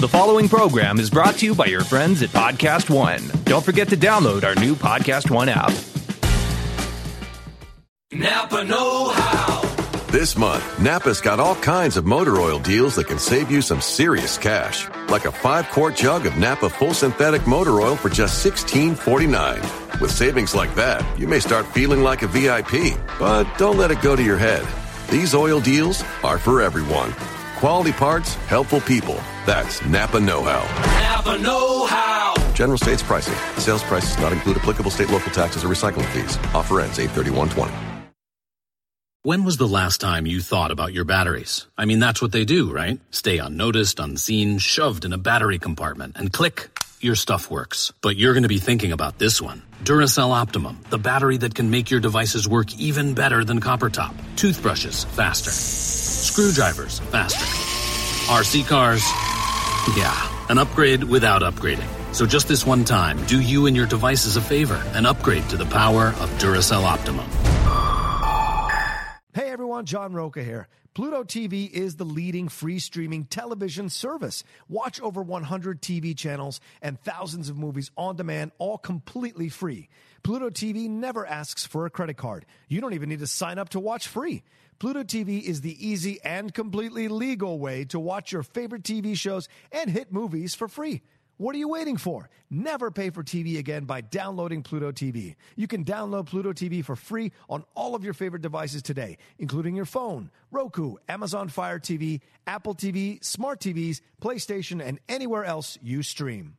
The following program is brought to you by your friends at Podcast One. Don't forget to download our new Podcast One app. Napa Know How. This month, Napa's got all kinds of motor oil deals that can save you some serious cash. Like a five quart jug of Napa full synthetic motor oil for just $16.49. With savings like that, you may start feeling like a VIP. But don't let it go to your head. These oil deals are for everyone. Quality parts, helpful people. That's Napa Know How. Napa Know How. General states pricing. Sales prices not include applicable state local taxes or recycling fees. Offer ends 83120. When was the last time you thought about your batteries? I mean, that's what they do, right? Stay unnoticed, unseen, shoved in a battery compartment, and click, your stuff works. But you're going to be thinking about this one. Duracell Optimum, the battery that can make your devices work even better than copper top. Toothbrushes, faster. Screwdrivers, faster. RC cars, yeah, an upgrade without upgrading. So just this one time, do you and your devices a favor and upgrade to the power of Duracell Optimum. Hey everyone, John Rocha here. Pluto TV is the leading free streaming television service. Watch over 100 TV channels and thousands of movies on demand, all completely free. Pluto TV never asks for a credit card. You don't even need to sign up to watch free. Pluto TV is the easy and completely legal way to watch your favorite TV shows and hit movies for free. What are you waiting for? Never pay for TV again by downloading Pluto TV. You can download Pluto TV for free on all of your favorite devices today, including your phone, Roku, Amazon Fire TV, Apple TV, smart TVs, PlayStation, and anywhere else you stream.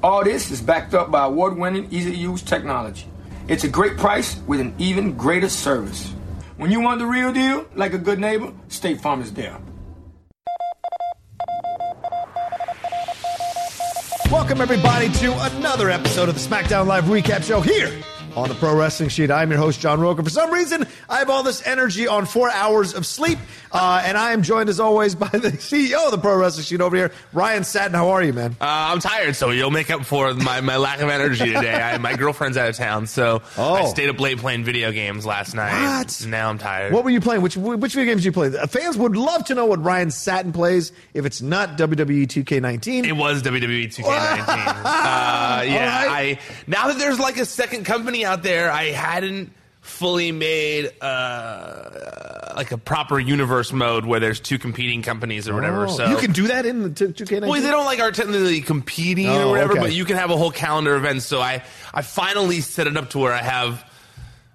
All this is backed up by award winning, easy to use technology. It's a great price with an even greater service. When you want the real deal, like a good neighbor, State Farm is there. Welcome, everybody, to another episode of the SmackDown Live Recap Show here on the Pro Wrestling Sheet. I'm your host, John Rocha. For some reason, I have all this energy on four hours of sleep, uh, and I am joined as always by the CEO of the Pro Wrestling Sheet over here, Ryan Satin. How are you, man? Uh, I'm tired, so you'll make up for my, my lack of energy today. I, my girlfriend's out of town, so Oh. I stayed up late playing video games last night. What? Now I'm tired. What were you playing? Which which video games did you play? Fans would love to know what Ryan Satin plays if it's not WWE 2K19. It was WWE 2K19. uh, yeah, right. I now that there's like a second company out there, I hadn't fully made uh, like a proper universe mode where there's two competing companies or whatever. Oh, so you can do that in the 2- 2K19. Well, they don't like are technically competing Oh, or whatever, okay. but you can have a whole calendar of events. So I, I finally set it up to where I have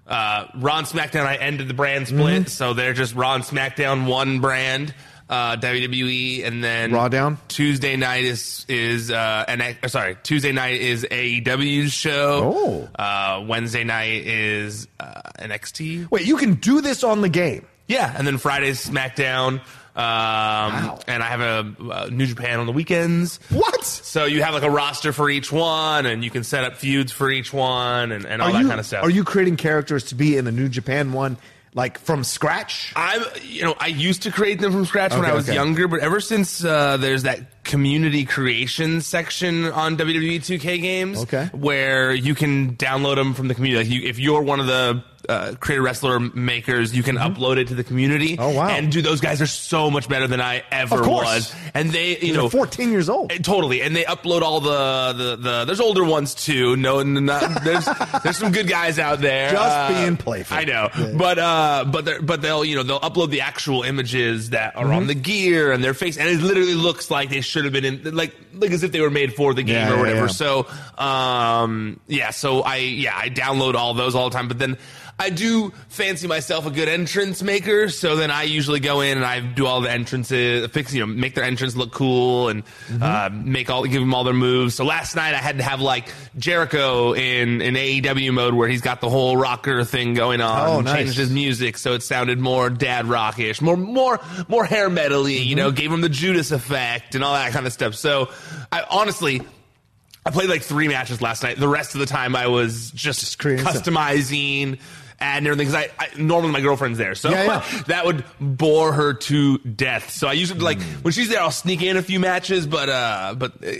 uh, Raw SmackDown. I ended the brand split, Mm-hmm. so they're just Raw and SmackDown, one brand. Uh, WWE and then Raw down? Tuesday night is is uh, an uh, sorry Tuesday night is AEW's show. Oh. Uh, Wednesday night is uh, NXT. Wait, you can do this on the game. Yeah, and then Friday's SmackDown. Um, And I have a uh, New Japan on the weekends. What? So you have like a roster for each one, and you can set up feuds for each one, and, and all Are that you, kind of stuff. Are you creating characters to be in the New Japan one, like from scratch? I'm, you know, I used to create them from scratch when I was okay. younger, but ever since uh, there's that community creation section on WWE 2K games, Okay. where you can download them from the community. Like you, if you're one of the uh, creator wrestler makers, you can upload it to the community. Mm-hmm. Oh, wow. And dude, those guys are so much better than I ever was. And they, you know, 14 years old. Eh, Totally, and they upload all the the, the there's older ones too. No, not, there's there's some good guys out there. Just being playful. I know, Yeah. but uh, but but they'll you know they'll upload the actual images that are Mm-hmm. on the gear and their face, and it literally looks like they should have been in like like as if they were made for the game Yeah, or whatever. yeah. So um, yeah, so I yeah I download all those all the time, but then. I do fancy myself a good entrance maker, so then I usually go in and I do all the entrances, fix you know, make their entrance look cool and Mm-hmm. uh, make all give them all their moves. So last night I had to have like Jericho in in AEW mode where he's got the whole rocker thing going on, Oh, and nice. changed his music so it sounded more dad rockish, more more more hair metally. You Mm-hmm. know, gave him the Judas effect and all that kind of stuff. So I honestly. I played like three matches last night. The rest of the time, I was just, stuff. And everything. Because I, I normally my girlfriend's there, so Yeah, yeah. that would bore her to death. So I usually like Hmm. when she's there, I'll sneak in a few matches, but uh, but uh,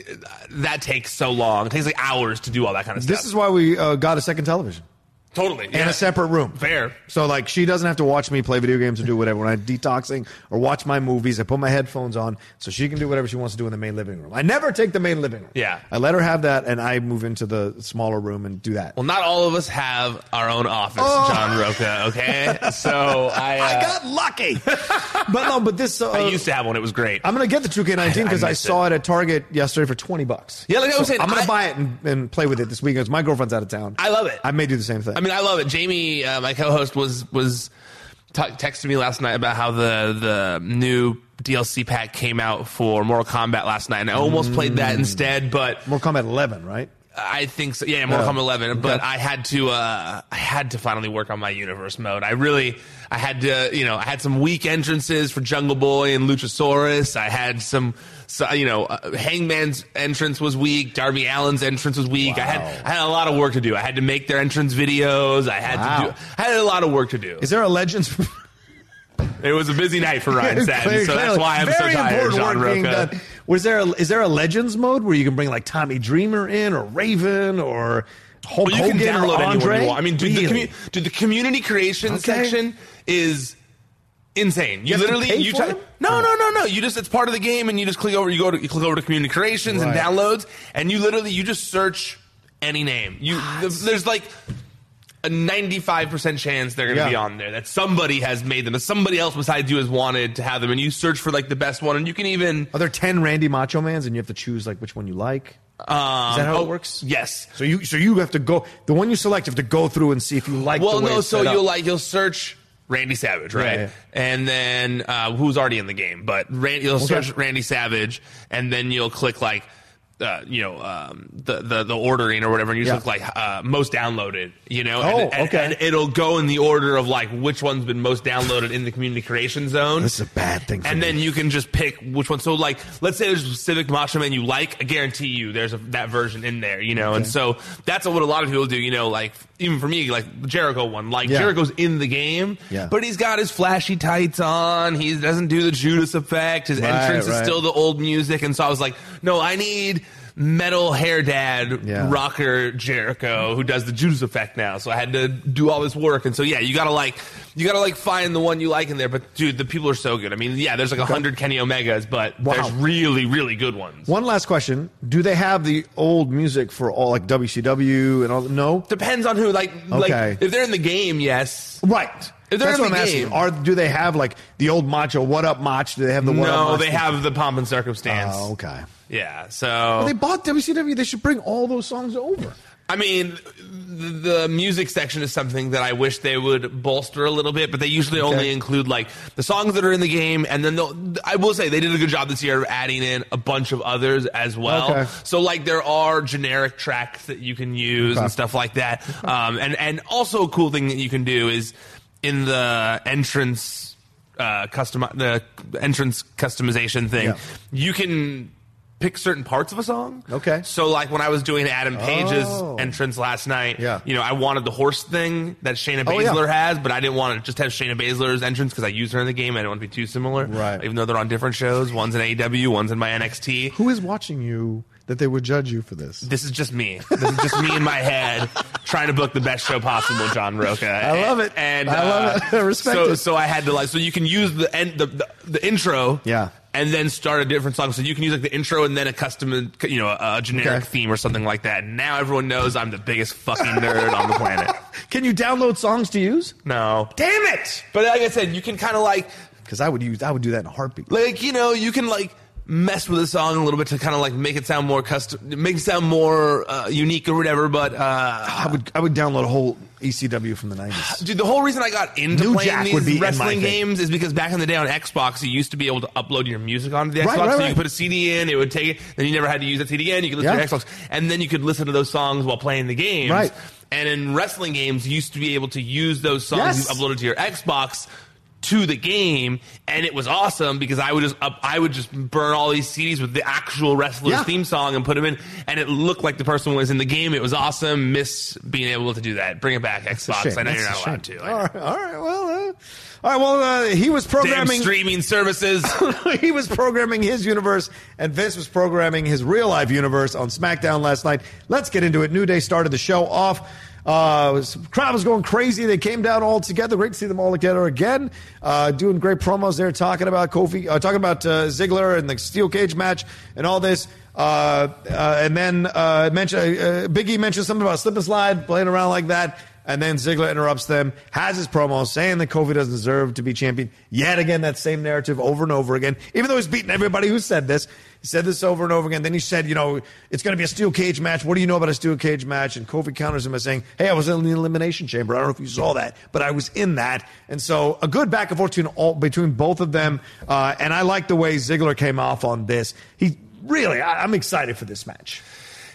that takes so long. It takes like hours to do all that kind of stuff. This is why we uh, got a second television totally yeah. a separate room. Fair. So like she doesn't have to watch me play video games or do whatever when I'm detoxing or watch my movies. I put my headphones on so she can do whatever she wants to do in the main living room. I never take the main living room. Yeah. I let her have that and I move into the smaller room and do that. Well, not all of us have our own office, Oh. John Rocha. Okay, so I uh, I got lucky. but no, but this uh, I used to have one. It was great. I'm gonna get the 2K19 I- I because I, saw it. it. at Target yesterday for 20 bucks. Yeah, like I was saying, I'm gonna buy it and, and play with it this weekend. 'cause My girlfriend's out of town. I love it. I may do the same thing. I mean, I love it. Jamie, uh, my co-host, was was t- texting me last night about how the the new DLC pack came out for Mortal Kombat last night, and I almost played that instead, but Mortal Kombat 11, right? I think so. Yeah, Mortal Yeah. Kombat 11. But I had to. Uh, I had to finally work on my universe mode. I really. I had to. You know, I had some weak entrances for Jungle Boy and Luchasaurus. I had some. So, you know, uh, Hangman's entrance was weak. Darby Allin's entrance was weak. I had. I had a lot of work to do. I had to make their entrance videos. I had Wow. to do. I had a lot of work to do. Is there a Legends? It was a busy night for Ryan Satin, Clearly- so that's why I'm so tired, John Rocha. done. Was there a, is there a Legends mode where you can bring like Tommy Dreamer in or Raven or Hulk Well, you can download or anyone Andre? you want. I mean, dude, the, Really? commu- dude, the community creation Okay. section is insane. You, You literally you try, no no no no. You just it's part of the game, and you just click over. You go to you click over to community creations and downloads, and you literally you just search any name. You there's like. A 95% chance they're going to Yeah. be on there. That somebody has made them. That somebody else besides you has wanted to have them. And you search for like the best one. And you can even. Are there ten Randy Macho Mans and you have to choose like which one you like? Um, Is that how oh, it works? Yes. So you so you have to go the one you select. You have to go through and see if you like. Well, no. So you'll like you'll search Randy Savage, right? Yeah, yeah. And then uh, who's already in the game, but Ran- you'll Okay. search Randy Savage, and then you'll click like. Uh, you know um, the, the the ordering or whatever, and you just Yeah. click like uh, most downloaded. You know, Oh, and, and- okay. and it'll go in the order of like which one's been most downloaded in the community creation zone. This is a bad thing. And me. then you can just pick which one. So, like, let's say there's a specific Macho Man you like. I guarantee you, there's a, that version in there. You know, and so that's what a lot of people do. You know, like even for me, like the Jericho one, like Yeah. Jericho's in the game, Yeah. but he's got his flashy tights on. He doesn't do the Judas effect. His Right, entrance right. is still the old music, and so I was like, no, I need metal hair dad Yeah. rocker Jericho who does the Judas effect now. So I had to do all this work, and so yeah, you gotta like you gotta like find the one you like in there. But dude, the people are so good. I mean, yeah, there's like a hundred Kenny Omegas, but Wow. there's really really good ones. One last question: Do they have the old music for all like WCW and all? No, Depends on who. Like, Okay. like if they're in the game, yes. right. That's what I'm asking. Are do they have like the old Macho? What up, Mach? Do they have the what up? no, Mach? they have the pomp and circumstance. Oh, okay. Yeah, so Well, they bought WCW. They should bring all those songs over. I mean, the, the music section is something that I wish they would bolster a little bit, but they usually only include like the songs that are in the game, and then they'll, I will say they did a good job this year of adding in a bunch of others as well. Okay. So like there are generic tracks that you can use Okay. and stuff like that, um, and and also a cool thing that you can do is in the entrance uh, custom the entrance customization thing, Yeah. you can pick certain parts of a song. Okay. So like when I was doing Adam Page's Oh. entrance last night, Yeah. you know, I wanted the horse thing that Shayna Oh, yeah. Baszler has, but I didn't want to just have Shayna Baszler's entrance because I used her in the game. I didn't want to be too similar. Right. Even though they're on different shows. One's in AEW, one's in my NXT. Who is watching you that they would judge you for this? This is just me. This is just me in my head trying to book the best show possible, John Rocha. I love it. And I love uh, it. I respect so, it. So I had to like, so you can use the end, the, the, the intro. Yeah. And then start a different song. So you can use like the intro and then a custom, you know, a, a generic Okay. theme or something like that. Now everyone knows I'm the biggest fucking nerd on the planet. Can you download songs to use? No. Damn it! But like I said, you can kind of like, Because I would use. I would do that in a heartbeat. like you know, you can like mess with the song a little bit to kind of like make it sound more custom, make it sound more uh, unique or whatever. But uh, I would. I would download a whole ECW from the nineties. Dude, the whole reason I got into New playing Jack these wrestling games is because back in the day on Xbox, you used to be able to upload your music onto the Xbox. Right, right, so you right. could put a CD in, it would take it, then you never had to use that CD again. You could listen Yeah. to your Xbox, and then you could listen to those songs while playing the games. Right. And in wrestling games, you used to be able to use those songs Yes. you uploaded to your Xbox to the game, and it was awesome because I would just up, I would just burn all these CDs with the actual wrestler's Yeah. theme song and put them in, and it looked like the person was in the game. It was awesome. Miss being able to do that. Bring it back, Xbox. I know That's you're not allowed to. All right. All right. Well. Uh, all right. Well, uh, he was Damn programming. streaming services. he was programming his universe, and Vince was programming his real life universe on SmackDown last night. Let's get into it. New Day started the show off. Uh, was, crowd was going crazy. They came down all together. Great to see them all together again. Uh, doing great promos there, talking about Kofi, uh, talking about uh, Ziggler and the steel cage match and all this. Uh, uh, and then mention, Biggie mentioned something about slip and slide, playing around like that. And then Ziggler interrupts them, has his promo saying that Kofi doesn't deserve to be champion. Yet again, that same narrative over and over again. Even though he's beaten everybody who said this, he said this over and over again. Then he said, you know, it's going to be a steel cage match. What do you know about a steel cage match? And Kofi counters him by saying, hey, I was in the elimination chamber. I don't know if you saw that, but I was in that. And so a good back and forth between, all, between both of them. Uh, and I like the way Ziggler came off on this. He really, I, I'm excited for this match.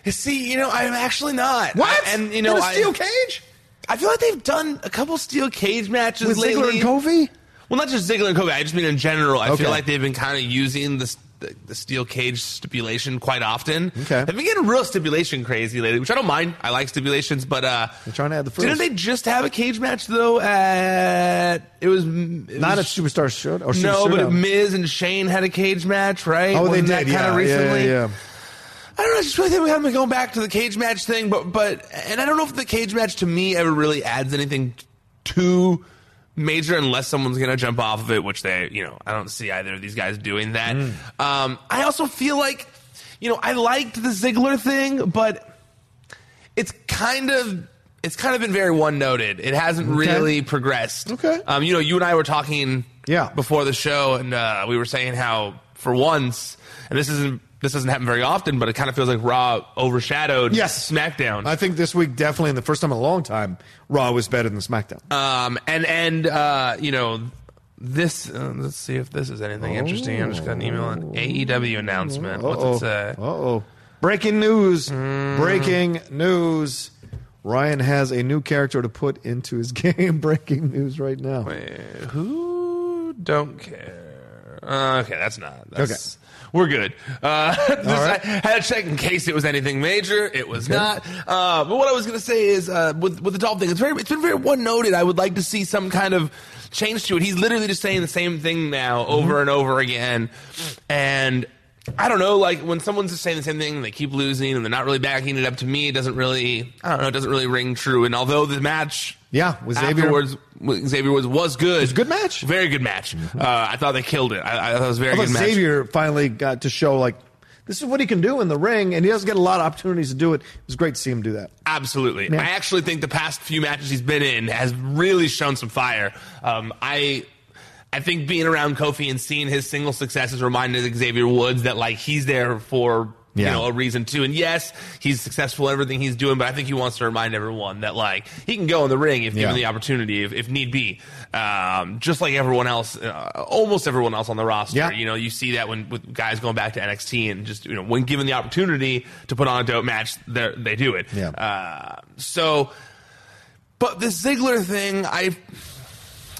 See, you know, I'm actually not. What? I- and you know, in a I- steel cage? I feel like they've done a couple steel cage matches With lately. Ziggler and Kofi? Well, not just Ziggler and Kofi. I just mean in general. I Okay. feel like they've been kind of using the, the the steel cage stipulation quite often. Okay. they've been getting real stipulation crazy lately, which I don't mind. I like stipulations, but uh, They're trying to add the frills. didn't they just have a cage match though? At it was it Not a superstar show? Or Super no, but? Miz and Shane had a cage match, right? Oh, they Wasn't did. that kind yeah, of recently. Yeah, yeah. I don't know. I just really think we haven't going back to the cage match thing, but but and I don't know if the cage match to me ever really adds anything too major unless someone's going to jump off of it, which they, you know, I don't see either of these guys doing that. Mm. Um, I also feel like, you know, I liked the Ziggler thing, but it's kind of. It's kind of been very one noted. It hasn't Okay. really progressed. Okay. Um, you know, you and I were talking Yeah. before the show, and uh, we were saying how for once, and this isn't this doesn't happen very often, but it kind of feels like Raw overshadowed Yes. SmackDown. I think this week definitely, in the first time in a long time, Raw was better than SmackDown. Um, and and uh, you know this. Uh, let's see if this is anything interesting. I just got an email, an AEW announcement. What's it say? Uh oh. Breaking news. Breaking news. Ryan has a new character to put into his game. Breaking news right now. Who don't care? Uh, okay, that's not. That's, We're good. Uh, just- right. I had to check in case it was anything major. It was not. Uh, but what I was going to say is uh, with with the Dolph thing, it's very it's been very one noted. I would like to see some kind of change to it. He's literally just saying the same thing now over and over again, and. I don't know, like when someone's just saying the same thing, and they keep losing, and they're not really backing it up. To me, it doesn't really, I don't know, it doesn't really ring true. And although the match, Yeah, with Xavier. afterwards, Xavier was was good. It was a good match, very good match. Uh, I thought they killed it. I, I thought it was a very I thought good match. Xavier finally got to show like this is what he can do in the ring, and he doesn't get a lot of opportunities to do it. It was great to see him do that. Absolutely. Yeah. I actually think the past few matches he's been in has really shown some fire. Um, I I think being around Kofi and seeing his single successes reminded Xavier Woods that like he's there for Yeah. you know a reason too. And yes, he's successful in everything he's doing, but I think he wants to remind everyone that like he can go in the ring if given the opportunity, if, if need be. Um, just like everyone else, uh, almost everyone else on the roster. Yeah. You know, you see that when with guys going back to NXT and just you know when given the opportunity to put on a dope match, they they do it. Yeah. Uh, so, but this Ziggler thing, I,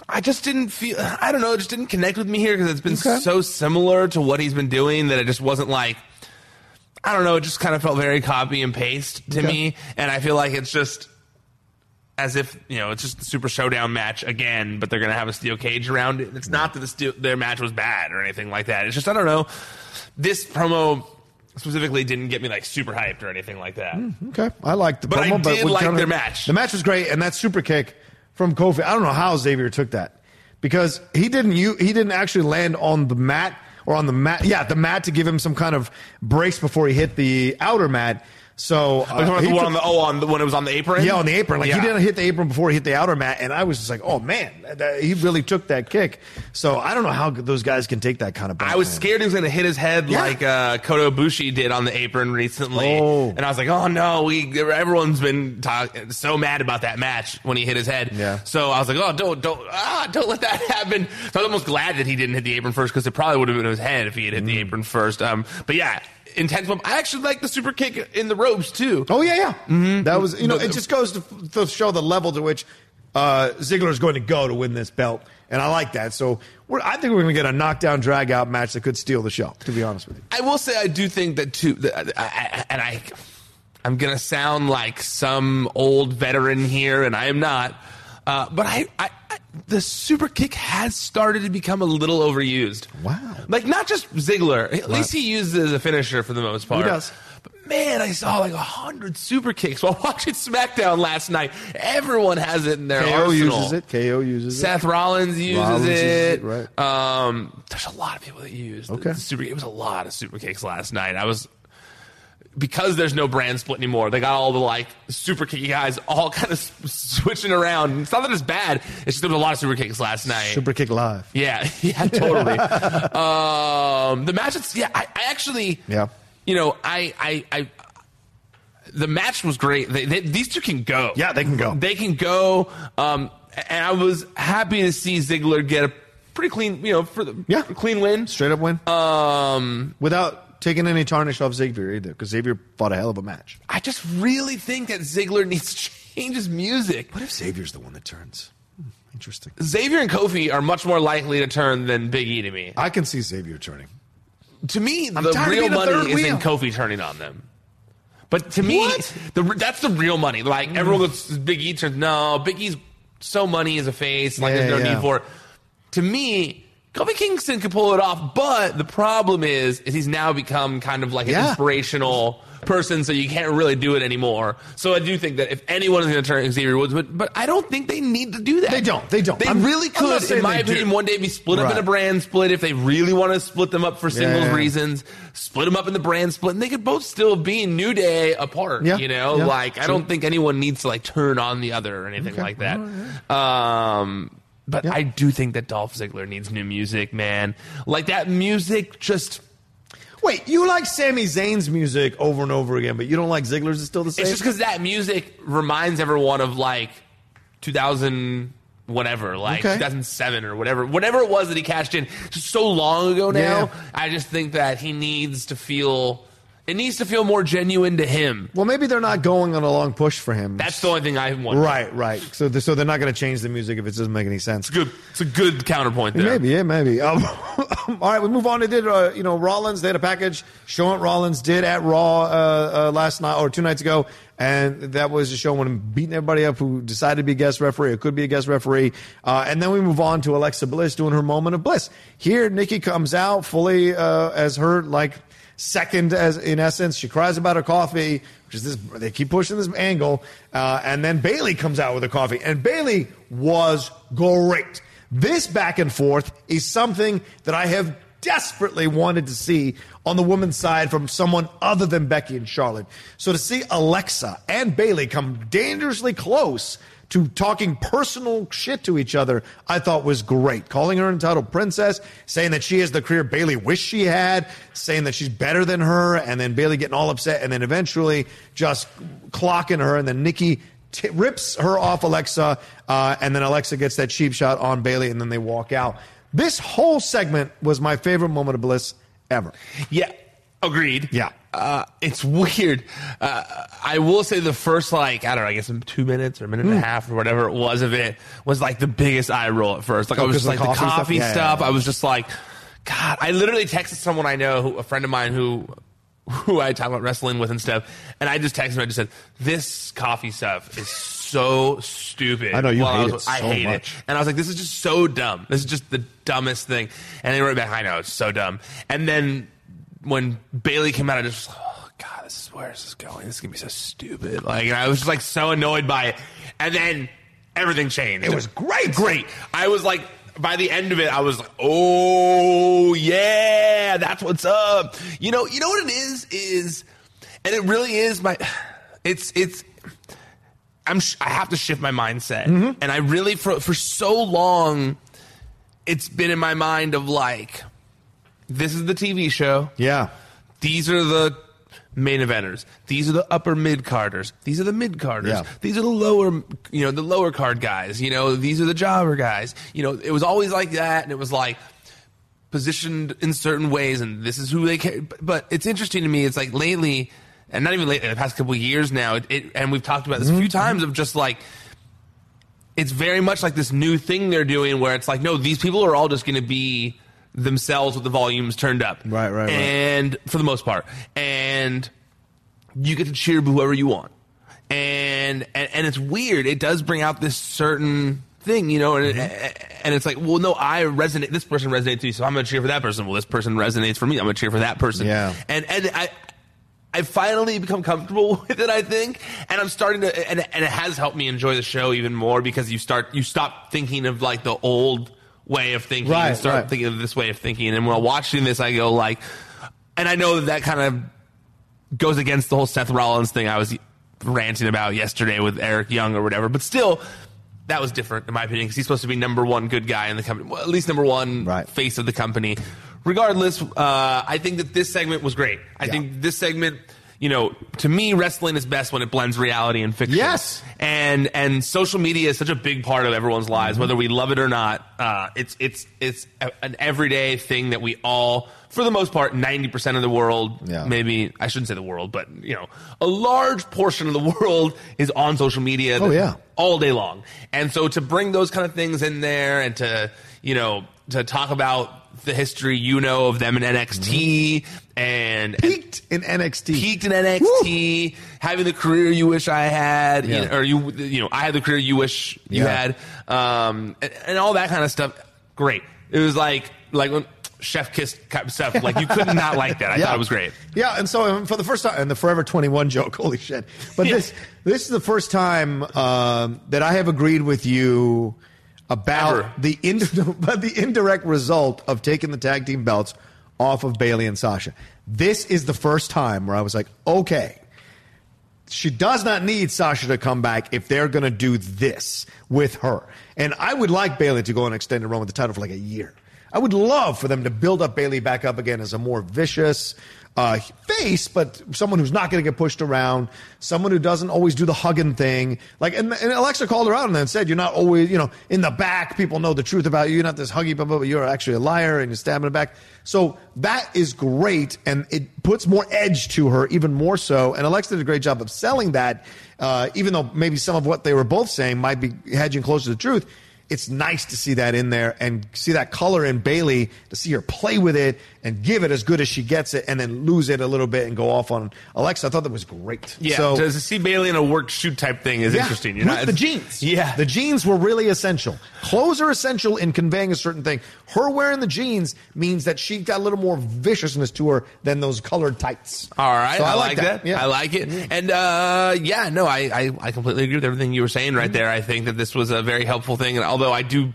I just didn't feel. I don't know. It just didn't connect with me here because it's been so similar to what he's been doing that it just wasn't like. I don't know. It just kind of felt very copy and paste to Okay. me, and I feel like it's just as if you know it's just the Super Showdown match again, but they're going to have a steel cage around it. It's not that the steel, their match was bad or anything like that. It's just I don't know. This promo specifically didn't get me like super hyped or anything like that. Mm, okay, I like the promo, But I promo, did we like their match. The match was great, and that super kick from Kofi. I don't know how Xavier took that because he didn't. You he didn't actually land on the mat or on the mat. Yeah, the mat to give him some kind of brace before he hit the outer mat. So Oh, about he the one took- on the oh on the when it was on the apron. yeah, on the apron. Like Yeah. he didn't hit the apron before he hit the outer mat, and I was just like, oh man, that- he really took that kick. So I don't know how those guys can take that kind of. I was scared he was going to hit his head Yeah. like uh, Kota Ibushi did on the apron recently, Oh. and I was like, "Oh no!" We everyone's been talk, so mad about that match when he hit his head. Yeah. So I was like, "Oh, don't don't ah, don't let that happen." So I was almost glad that he didn't hit the apron first because it probably would have been his head if he had hit the Mm. apron first. Um, but yeah, intense. One. I actually like the super kick in the ropes too. Oh yeah, yeah. Mm-hmm. That was you know it just goes to, to show the level to which uh, Ziggler is going to go to win this belt, and I like that. So we're, I think we're going to get a knockdown drag out match that could steal the show. To be honest with you, I will say I do think that too, that I, I, and I, I'm gonna sound like some old veteran here, and I am not. Uh, but I, I, the super kick has started to become a little overused. Wow. Like not just Ziggler. At least he uses it as a finisher for the most part. does. But man, I saw like a hundred super kicks while watching SmackDown last night. Everyone has it in their KO arsenal. uses it. KO uses Seth it. Rollins uses Rollins uses it. it, right. Um, there's a lot of people that use Okay. the super. It was a lot of super kicks last night. I was because there's no brand split anymore. They got all the like super kicky guys all kind of s- switching around. It's not that it's bad. It's just there was a lot of super kicks last night. Super kick live. Yeah, yeah, totally. um, the match, it's, yeah, I, I actually, Yeah. you know, I, I, I, the match was great. They, they, these two can go. Yeah, they can go. They can go. Um, and I was happy to see Ziggler get a pretty clean, you know, for the Yeah. clean win. Straight up win Um, without taking any tarnish off Xavier either, because Xavier fought a hell of a match. I just really think that Ziggler needs to change his music. What if Xavier's the one that turns? Hmm, interesting. Xavier and Kofi are much more likely to turn than Big E to me. I can see Xavier turning. to me, I'm the real being a money is in. Kofi turning on them. But to me, the that's the real money. Like everyone goes, Big E turns. No, Big E's so money as a face. Like Yeah, there's no yeah. need for it. To me, Kofi Kingston could pull it off. But the problem is, is he's now become kind of like an Yeah. inspirational person, so you can't really do it anymore. So I do think that if anyone is going to turn Xavier Woods, but, but I don't think they need to do that. They don't. They don't. They I'm- really I'm could, in my they do. opinion, one day be split up in a brand split if they really want to split them up for singles yeah. reasons. Split them up in the brand split, and they could both still be New Day apart. Yeah, You know, yeah, like I don't think anyone needs to like turn on the other or anything Okay. like that. Um, but I do think that Dolph Ziggler needs new music, man. Like that music just. Wait, you like Sami Zayn's music over and over again, but you don't like Ziggler's? Is still the same? It's just because that music reminds everyone of like 2000 whatever, like Okay. 2007 or whatever, whatever it was that he cashed in just so long ago now. Yeah. I just think that he needs to feel It needs to feel more genuine to him. Well, maybe they're not going on a long push for him. That's the only thing I want. right, right. So, th- so they're not going to change the music if it doesn't make any sense. It's good. It's a good counterpoint there. Maybe, yeah, maybe. Um, all right, we move on. They did, uh, you know, Rollins. They had a package. Seth Rollins did at Raw uh, uh, last night or two nights ago, and that was a show when him beating everybody up who decided to be a guest referee or could be a guest referee. Uh, and then we move on to Alexa Bliss doing her moment of bliss. Here, Nikki comes out fully uh, as her like second as in essence she cries about her coffee which is this they keep pushing this angle uh, and then Bayley comes out with her coffee. And Bayley was great. This back and forth is something that i have desperately wanted to see on the women's side from someone other than becky and charlotte. So to see alexa and Bayley come dangerously close to talking personal shit to each other, I thought was great. Calling her entitled princess, saying that she has the career Bayley wished she had, saying that she's better than her, and then Bayley getting all upset, and then eventually just clocking her, and then Nikki t- rips her off Alexa, uh, and then Alexa gets that cheap shot on Bayley, and then they walk out. This whole segment was my favorite moment of bliss ever. Yeah, agreed. Yeah. Uh, it's weird. Uh, I will say the first like I don't know, I guess two minutes or a minute and a half or whatever it was of it was like the biggest eye roll at first. Like Hmm. Oh, I was just like the coffee coffee stuff? stuff. Yeah, yeah. I was just like, God. I literally texted someone I know, who, a friend of mine who who I talk about wrestling with and stuff, and I just texted him. I just said, "This coffee stuff is so stupid." I know, you hate was- it I hate much. it, and I was like, "This is just so dumb. This is just the dumbest thing." And they wrote back, "I know it's so dumb." And then when Bayley came out, I just, oh god, this is where is this going? This is gonna be so stupid. Like, and I was just like so annoyed by it. And then everything changed. It was great. great. I was like, by the end of it, I was like, oh yeah, that's what's up. You know, you know what it is is, and it really is my, it's it's. I'm. sh- I have to shift my mindset, mm-hmm. and I really for for so long, it's been in my mind of like, this is the TV show. Yeah. These are the main eventers. These are the upper mid carders. These are the mid carders. Yeah. These are the lower, you know, the lower card guys. You know, these are the jobber guys. You know, it was always like that, and it was like positioned in certain ways, and this is who they care. But, it's interesting to me. It's like lately, and not even lately, the past couple of years now, it, it, and we've talked about this a few mm-hmm. times of just like it's very much like this new thing they're doing where it's like, no, these people are all just going to be themselves with the volumes turned up. Right, right, right. And for the most part. And you get to cheer whoever you want. And, and, and it's weird. It does bring out this certain thing, you know, and, Mm-hmm. and it's like, well, no, I resonate. This person resonates to me, so I'm going to cheer for that person. Well, this person resonates for me. I'm going to cheer for that person. Yeah. And, and I, I've finally become comfortable with it, I think, and I'm starting to, and, and it has helped me enjoy the show even more because you start, you stop thinking of like the old way of thinking Right, and start right. thinking of this way of thinking. And while watching this, I go like, and I know that that kind of goes against the whole Seth Rollins thing I was ranting about yesterday with Eric Young or whatever, but still, that was different in my opinion because he's supposed to be number one good guy in the company, well, at least number one Right. face of the company. Regardless, uh, I think that this segment was great. I Yeah. think this segment, you know, to me, wrestling is best when it blends reality and fiction. Yes. and and social media is such a big part of everyone's lives, Mm-hmm. whether we love it or not. Uh, it's it's it's a, an everyday thing that we all, for the most part, ninety percent of the world, Yeah. maybe I shouldn't say the world, but you know, a large portion of the world is on social media. Oh, yeah. all day long. And so to bring those kind of things in there and to, you know, to talk about the history you know of them in NXT and, and Peaked in NXT. peaked in NXT, having the career you wish I had, you know, or you, you know, I had the career you wish you Yeah. had, um, and, and all that kind of stuff. Great. It was like, like when chef kiss stuff. Like you could not like that. I Yeah. thought it was great. Yeah, and so for the first time, and the Forever 21 joke, holy shit. But this this is the first time um, that I have agreed with you about Ever. the in, about the indirect result of taking the tag team belts off of Bayley and Sasha. This is the first time where I was like, okay, she does not need Sasha to come back if they're going to do this with her. And I would like Bayley to go on an extended run with the title for like a year. I would love for them to build up Bayley back up again as a more vicious uh, face, but someone who's not going to get pushed around, someone who doesn't always do the hugging thing. Like, and, and Alexa called her out and then said, "You're not always, you know, in the back. People know the truth about you. You're not this huggy, blah, blah, but you're actually a liar and you're stabbing in the back." So that is great, and it puts more edge to her, even more so. And Alexa did a great job of selling that, uh, even though maybe some of what they were both saying might be hedging closer to the truth it's nice to see that in there and see that color in Bayley to see her play with it and give it as good as she gets it and then lose it a little bit and go off on Alexa. I thought that was great. Yeah, So, to see Bayley in a work shoot type thing is yeah, interesting. You're with not- the jeans. Yeah. The jeans were really essential. Clothes are essential in conveying a certain thing. Her wearing the jeans means that she got a little more viciousness to her than those colored tights. All right, So I, like that. Yeah. I like it. And uh, yeah, no, I, I I completely agree with everything you were saying Mm-hmm. right there. I think that this was a very helpful thing. And although I do,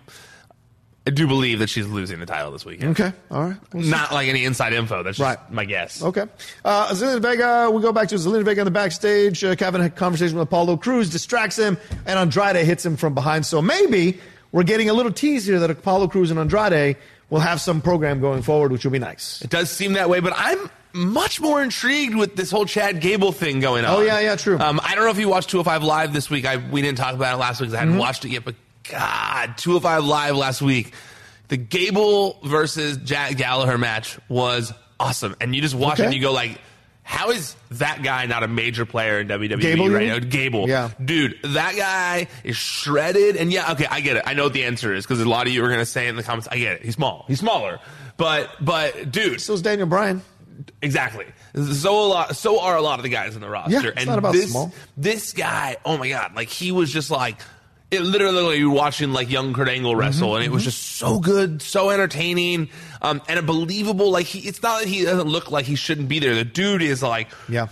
I do believe that she's losing the title this weekend. Okay. All right. We'll. Not like any inside info. That's just Right. my guess. Okay. Uh, Zelina Vega, we go back to Zelina Vega on the backstage. Uh, Kevin had a conversation with Apollo Crews, distracts him, and Andrade hits him from behind. So maybe we're getting a little tease here that Apollo Crews and Andrade will have some program going forward, which will be nice. It does seem that way, but I'm much more intrigued with this whole Chad Gable thing going on. Oh, yeah, yeah, true. Um, I don't know if you watched 205 Live this week. I we didn't talk about it last week because I hadn't Mhm. watched it yet. But God, 205 Live last week, the Gable versus Jack Gallagher match was awesome, and you just watch it Okay. and you go like. How is that guy not a major player in WWE Gable, right now? Gable. Yeah. Dude, that guy is shredded. And yeah, okay, I get it. I know what the answer is because a lot of you are going to say in the comments, I get it. He's small. He's smaller. But, but dude. So is Daniel Bryan. Exactly. So a lot. So are a lot of the guys in the roster. Yeah, it's and not about this, small. This guy, oh my god, like he was just like. It literally, you were watching like young Kurt Angle wrestle, Mm-hmm, and it was just so good, so entertaining, um, and a believable. Like he, it's not that he doesn't look like he shouldn't be there. The dude is like, Yeah.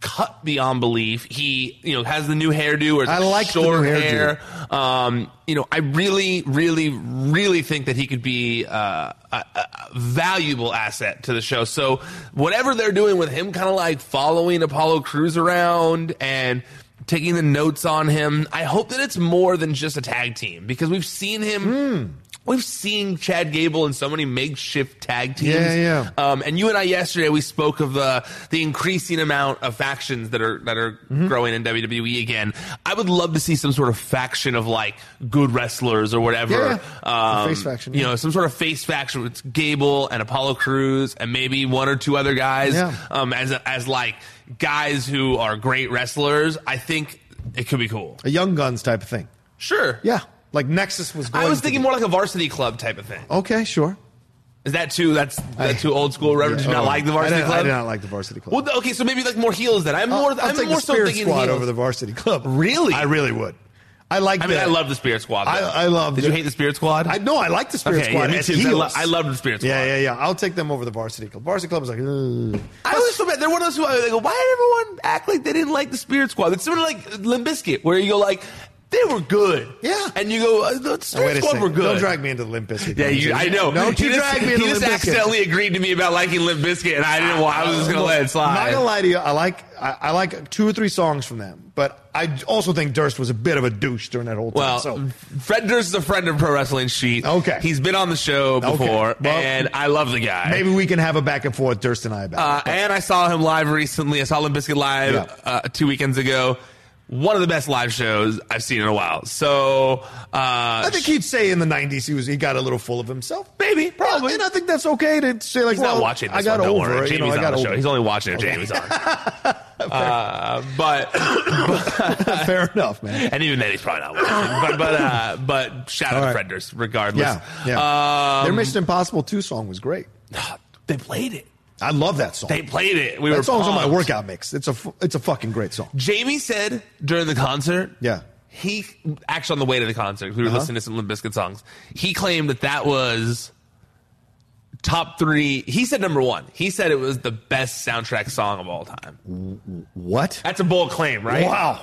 cut beyond belief. He, you know, has the new hairdo or I like the short new hairdo. hair. Um, you know, I really, really, really think that he could be uh, a, a valuable asset to the show. So whatever they're doing with him, kind of like following Apollo Crews around and taking the notes on him, I hope that it's more than just a tag team because we've seen him. Hmm. We've seen Chad Gable in so many makeshift tag teams. Yeah, yeah. Um, and you and I yesterday we spoke of the the increasing amount of factions that are that are Mm-hmm. growing in WWE again. I would love to see some sort of faction of like good wrestlers or whatever. Yeah. Um, face faction, You know, some sort of face faction with Gable and Apollo Crews and maybe one or two other guys. Um, as as like guys who are great wrestlers. I think it could be cool. A Young Guns type of thing. Sure. Yeah. Like Nexus was going I was thinking more like a varsity club type of thing. Okay, sure. Is that too? That's that I- too old school. Reverend, did you Oh, not like the oh. varsity I club? I did not like the Varsity Club. Well, okay, so maybe like more heels then. I'm I'll- more. I'll I'm take more the so Spirit thinking Squad heels. over the Varsity Club. Really? I really would. I like. I mean, the, I love the Spirit Squad. though. I, I love. Did you hate the Spirit Squad? I no, I like the Spirit Okay, Squad. yeah, me too, I, lo- I love the Spirit Squad. Yeah, yeah, yeah. I'll take them over the Varsity Club. Varsity Club is like. ugh. I always feel bad. They're one of those who I go, why did everyone act like they didn't like the Spirit Squad? It's sort of like Limp Bizkit, where you go like, they were good. Yeah. And you go, uh, the Oh, wait a Squad second. were good. Don't drag me into Limp Bizkit. Yeah, you, I know. Don't you he drag just, me into He just Bizkit. accidentally agreed to me about liking Limp Bizkit, and I didn't want. I was just gonna let it slide. I'm not gonna lie to you. I like I, I like two or three songs from them, but I also think Durst was a bit of a douche during that whole time. Well, so Fred Durst is a friend of Pro Wrestling Sheet. Okay. He's been on the show before, Well, and I love the guy. maybe we can have a back and forth, Durst and I about. Uh, it. and I saw him live recently. I saw Limp Bizkit live Yeah. uh, two weekends ago. One of the best live shows I've seen in a while. So uh, I think he'd say in the '90s he was he got a little full of himself. maybe, probably. and I think that's okay to say like, He's well, not watching. This I got one, don't over worry. it. You know, Jamie's I got on the over show. He's only watching if Jamie's on. uh, but Fair enough, man. and even then, he's probably not watching. But but uh, but shout out All to right. Fred Durst, regardless. Yeah, yeah. Um, Their Mission Impossible 2 song was great. they played it. I love that song. They played it. We were that song's on my workout mix. It's a it's a fucking great song. Jamie said during the concert, Yeah. he actually on the way to the concert, we were Uh-huh. listening to some Limp Bizkit songs. He claimed that that was top three. He said number one. He said it was the best soundtrack song of all time. What? That's a bold claim, right? Wow.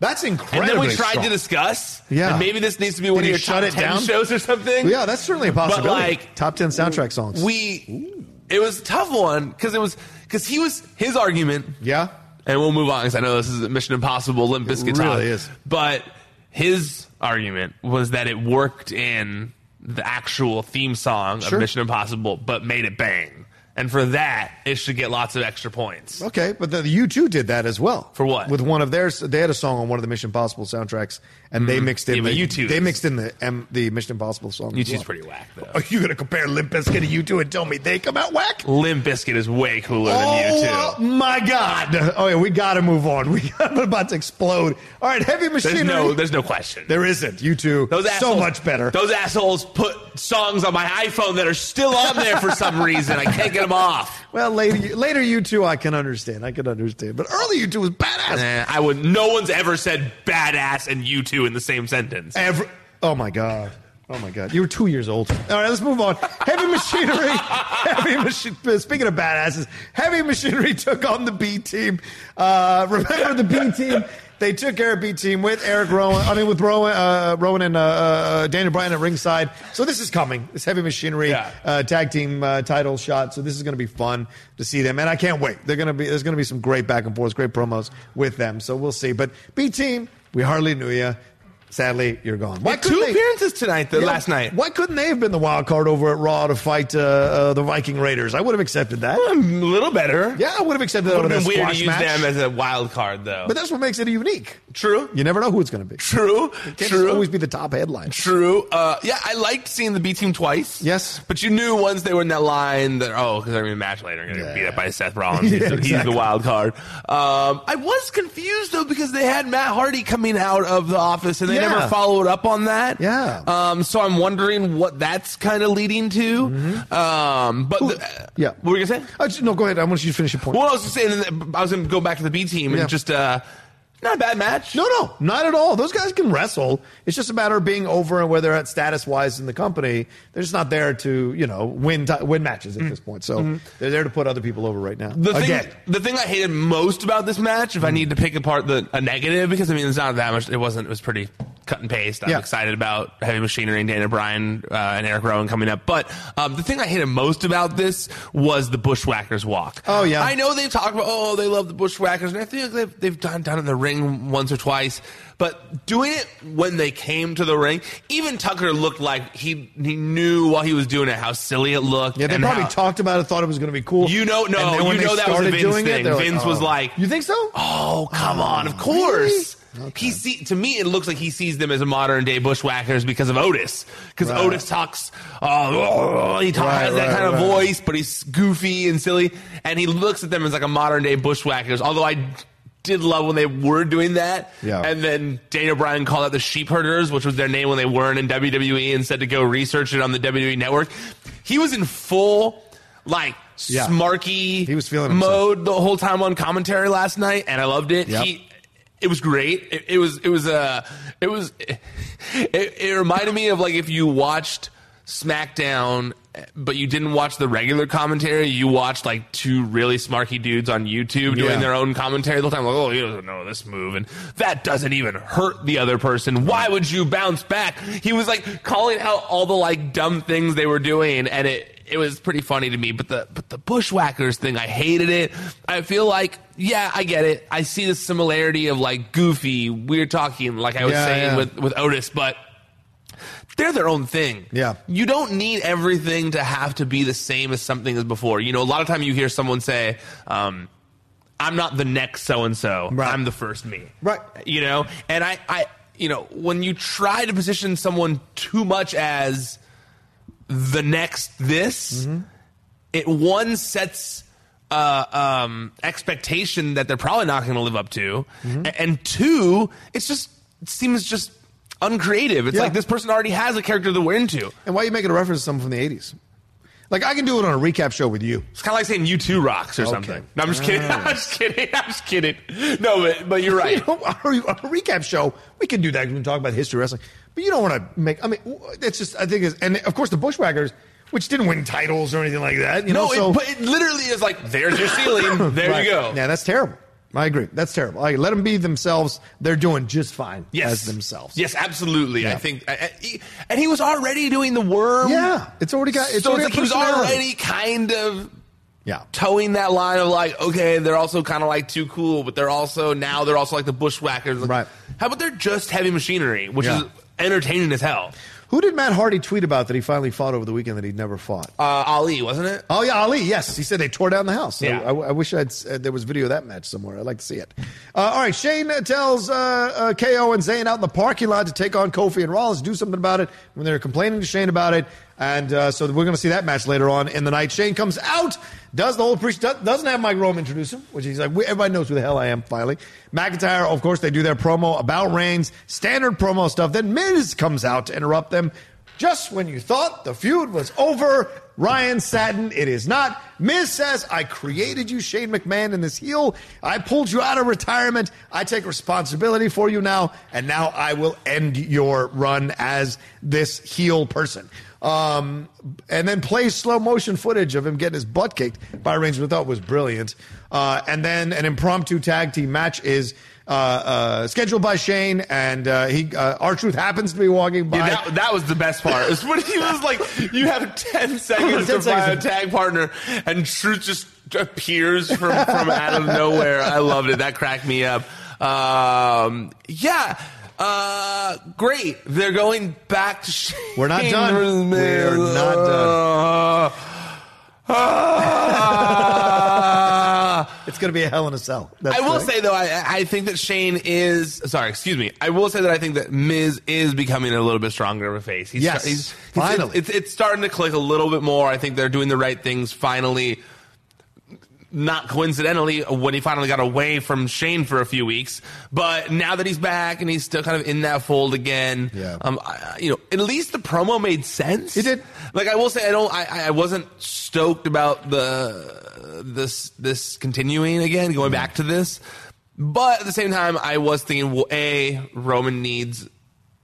That's incredible. And then we tried to discuss. Yeah. And maybe this needs to be one Did of your shut top it 10 down? shows or something. Yeah, that's certainly a possibility. But like top 10 soundtrack songs. we, it was a tough one because it was because he was his argument. yeah. and we'll move on because I know this is Mission Impossible Limp Bizkit It really is. But his argument was that it worked in the actual theme song Sure. of Mission Impossible, but made it bang. And for that, it should get lots of extra points. Okay, but the, the U2 did that as well. For what? With one of theirs, they had a song on one of the Mission Impossible soundtracks, and they Mhm. mixed in Yeah, but the U2 They is- mixed in the M, the Mission Impossible song. as U2's well. pretty whack, though. Are you to compare Limp Bizkit to U2 and tell me they come out whack? Limp Bizkit is way cooler than Oh U2. my God! Oh yeah, we got to move on. We I'm about to explode. All right, heavy machinery. There's no, there's no question. there isn't. You two, Those so assholes, much better. Those assholes put songs on my iPhone that are still on there for some reason. I can't get them off. well, later, later you two, I can understand. I can understand. But early you two was badass. Eh, I would. No one's ever said badass and U2 in the same sentence. Every, oh my god. Oh my god. You were two years old. All right, let's move on. Heavy machinery. heavy machine. Speaking of badasses, heavy machinery took on the B team. Uh, remember the B team? They took care of B team with Eric Rowan. I mean, with Rowan, uh, Rowan and uh, uh, Daniel Bryan at ringside. So this is coming. This heavy machinery Yeah. uh, tag team uh, title shot. So this is going to be fun to see them, and I can't wait. They're going to be. There's going to be some great back and forth, great promos with them. So we'll see. But B team, we hardly knew you. Sadly, you're gone. Why two they- appearances tonight, the Yeah, last night. Why couldn't they have been the wild card over at Raw to fight uh, uh, the Viking Raiders? I would have accepted that. A little better. Yeah, I would have accepted that Would have been weird to use match. them as a wild card, though. but that's what makes it unique. true. You never know who it's going to be. True. It can't True. always be the top headline. True. Uh, yeah, I liked seeing the B team twice. Yes. But you knew once they were in that line that, oh, because they're going to match later, going to get beat up by Seth Rollins. Yeah, he's, the- he's the wild card. Um, I was confused, though, because they had Matt Hardy coming out of the office and they Yeah. Never followed up on that. Yeah. Um, so I'm wondering what that's kind of leading to. Um, but, the, Mm-hmm. Yeah. What were you going to say? Uh, no, go ahead. I want you to finish your point. Well, I was just saying, I was going to go back to the B team and Yeah. just, uh, not a bad match. No, no, not at all. Those guys can wrestle. It's just a matter of being over and where they're at status wise in the company. They're just not there to, you know, win ti win matches at this point. So they're there to put other people over right now. Mm-hmm. The thing, Again. the thing I hated most about this match, if I need to pick apart the a negative, because I mean it's not that much. It wasn't. It was pretty cut and paste. I'm Yeah. excited about Heavy Machinery and Daniel Bryan uh, and Erick Rowan coming up. But um, the thing I hated most about this was the Bushwhackers walk. Oh, yeah. I know they talk about oh they love the Bushwhackers, and I think they've they've done done it in the ring once or twice. But doing it when they came to the ring, even Tucker looked like he he knew while he was doing it how silly it looked. Yeah, they and probably how- talked about it, thought it was going to be cool. You know- no, And then when you know that was a Vince doing thing. It, Vince was oh. like- "You think so?" Oh, come on! Of course. He see to me it looks like he sees them as a modern day bushwhackers because of Otis. Because Right. Otis talks, oh, he talk, Right, has that right, kind of voice, but he's goofy and silly, and he looks at them as like a modern day bushwhackers. Although I did love when they were doing that, Yeah. and then Daniel Bryan called out the sheep herders, which was their name when they weren't in WWE, and said to go research it on the WWE network. He was in full like Yeah. smarky He was feeling himself. mode the whole time on commentary last night, and I loved it. Yep. He, it was great. It, it was, it was, uh, it was, it, it reminded me of like if you watched SmackDown, but you didn't watch the regular commentary. You watched like two really smarky dudes on YouTube doing Yeah. their own commentary the whole time. Like, oh, he doesn't know this move, and that doesn't even hurt the other person. Why would you bounce back? He was like calling out all the like dumb things they were doing, and it it was pretty funny to me. But the but the bushwhackers thing, I hated it. I feel like yeah, I get it. I see the similarity of like goofy, weird talking, like I was Yeah, saying yeah. with with Otis, but they're their own thing. Yeah. You don't need everything to have to be the same as something as before. You know, a lot of time you hear someone say, um, I'm not the next so and so. I'm the first me. Right. You know, and I, I, you know, when you try to position someone too much as the next this, Mm-hmm. it one sets uh, um, expectation that they're probably not going to live up to, Mm-hmm. And two, it's just it seems just uncreative. It's Yeah. like this person already has a character that we're into. And why are you making a reference to someone from the 80s? Like, I can do it on a recap show with you. It's kind of like saying you two rocks or Okay. something. No, I'm just kidding. I'm just kidding. I'm just kidding. No, but but you're right. You know, on a recap show, we can do that. We can talk about history wrestling. But you don't want to make, I mean, it's just, I think, it's, and of course, the Bushwhackers, which didn't win titles or anything like that. You no, know, so, it, but it literally is like there's your ceiling. There Right. you go. Yeah, that's terrible. I agree. That's terrible. Like, let them be themselves. They're doing just fine Yes. as themselves. Yes, absolutely. Yeah. I think, I- I- and he was already doing the worm. Yeah, it's already got. It's so already it's like he was already kind of Yeah. towing that line of like, okay, they're also kind of like too cool, but they're also now they're also like the bushwhackers. Like, Right. How about they're just heavy machinery, which Yeah. is entertaining as hell. Who did Matt Hardy tweet about that he finally fought over the weekend that he'd never fought? Uh, Ali, wasn't it? Oh yeah, Ali. Yes, he said they tore down the house. Yeah. I, I wish I'd uh, there was video of that match somewhere. I'd like to see it. Uh, all right, Shane uh, tells uh, uh, KO and Zayn out in the parking lot to take on Kofi and Rollins. Do something about it when they're complaining to Shane about it. And uh, so we're going to see that match later on in the night. Shane comes out, does the whole pre doesn't have Mike Rome introduce him, which he's like, everybody knows who the hell I am. Finally, McIntyre, of course, they do their promo about Reigns, standard promo stuff. Then Miz comes out to interrupt them. Just when you thought the feud was over, Ryan Satin, it is not. Miz says, I created you, Shane McMahon, in this heel. I pulled you out of retirement. I take responsibility for you now, and now I will end your run as this heel person. Um, and then plays slow motion footage of him getting his butt kicked by Reigns, which I thought was brilliant. Uh, and then an impromptu tag team match is uh, uh, scheduled by Shane, and uh, he uh, Truth happens to be walking by. Yeah, that, that was the best part. It's when he was like, you have 10 seconds 10 to find a tag partner, and Truth just appears from, from out of nowhere. I loved it. That cracked me up. Um, yeah. Uh, great. They're going back to Shane We're not done. We're not done. Uh, It's going to be a hell in a cell. That's I will say though, I, I think that Shane is sorry. Excuse me. I will say that I think that Miz is becoming a little bit stronger of a face. He's, Yes, he's, finally. it's, it's, it's starting to click a little bit more. I think they're doing the right things finally. Not coincidentally, when he finally got away from Shane for a few weeks, but now that he's back and he's still kind of in that fold again, Yeah. um, I, you know, at least the promo made sense. It did. Like I will say, I don't, I, I wasn't stoked about the this this continuing again, going back to this. But at the same time, I was thinking, well, a Roman needs